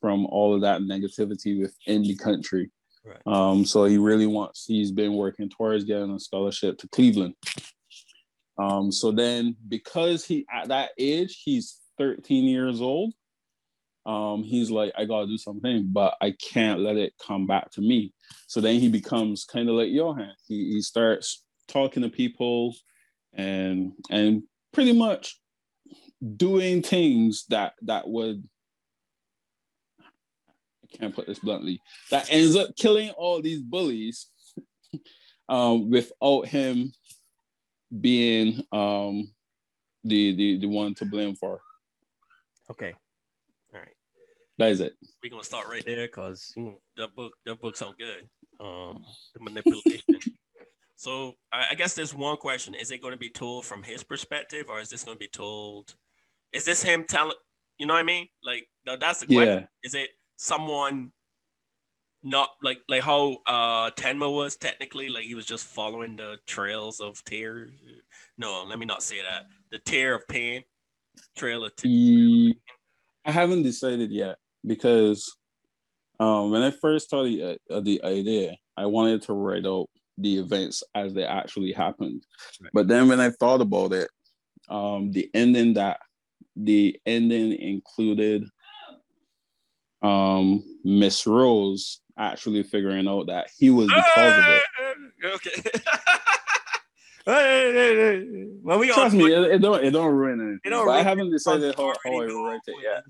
from all of that negativity within the country. Right. Um, so he really wants, he's been working towards getting a scholarship to Cleveland. Um, so then because he at that age, he's 13 years old, um, he's like, I gotta do something, but I can't let it come back to me. So then he becomes kind of like Johan. He, he starts talking to people and and pretty much doing things that that would I can't put this bluntly that ends up killing all these bullies *laughs* um, without him being um, the, the the one to blame for. Okay. All right. That is it. We're gonna start right there because you that book that book sound good. Um the manipulation. *laughs* so I, I guess there's one question. Is it gonna be told from his perspective or is this gonna be told is this him telling you know what I mean? Like that's the question. Yeah. Is it someone not like like how uh Tenma was technically like he was just following the trails of tears. No, let me not say that. The tear of pain. Trail of tears. I haven't decided yet because um, when I first thought the, uh, the idea, I wanted to write out the events as they actually happened. Right. But then when I thought about it, um, the ending that the ending included um, Miss Rose actually figuring out that he was the cause of it. Okay. *laughs* Hey, hey, hey, hey. well, we Trust me, it, it don't it don't ruin anything. It don't I haven't decided how, how I write it yet.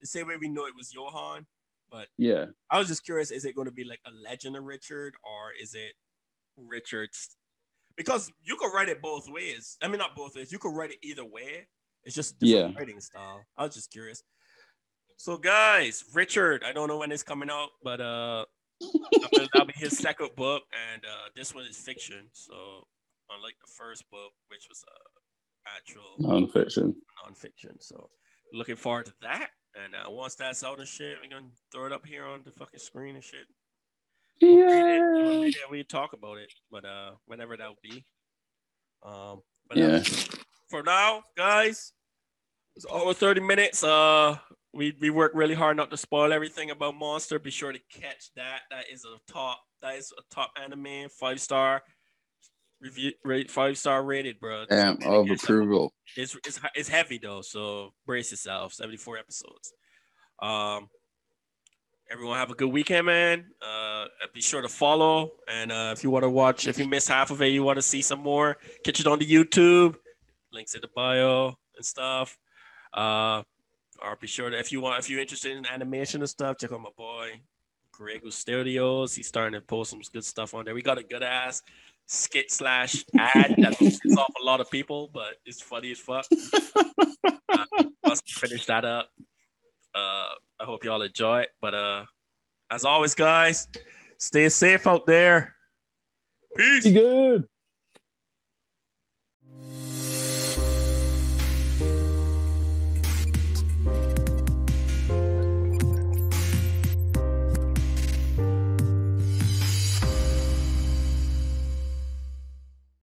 The same way we know it was Johan. But yeah. I was just curious: is it going to be like a legend of Richard, or is it Richard's? Because you could write it both ways. I mean, not both ways. You could write it either way. It's just different Yeah. writing style. I was just curious. So, guys, Richard, I don't know when it's coming out, but uh, that'll that'll be his second book, and uh, this one is fiction. So, unlike the first book, which was uh, actual Nonfiction. nonfiction. So looking forward to that. And uh, once that's out and shit, we're gonna throw it up here on the fucking screen and shit. We'll Yeah. it, we talk about it, but uh, whenever that will be. Um, but Yeah. uh, for now, guys, it's over thirty minutes. Uh, we we work really hard not to spoil everything about Monster. Be sure to catch that. That is a top. That is a top anime, five star review, rate five star rated, bro. Damn, of approval. It's, it's it's heavy though, so brace yourself. Seventy four episodes. Um, everyone have a good weekend, man. Uh, be sure to follow, and uh, if you want to watch, if you missed half of it, you want to see some more, catch it on the YouTube. Links in the bio and stuff. Uh, be sure to if you want, if you're interested in animation and stuff, check out my boy Grego Studios. He's starting to post some good stuff on there. We got a good ass skit slash ad that pisses off a lot of people, but it's funny as fuck. *laughs* uh, we finish that up, uh, I hope y'all enjoy it. But uh, as always, guys, stay safe out there. Peace. Be good.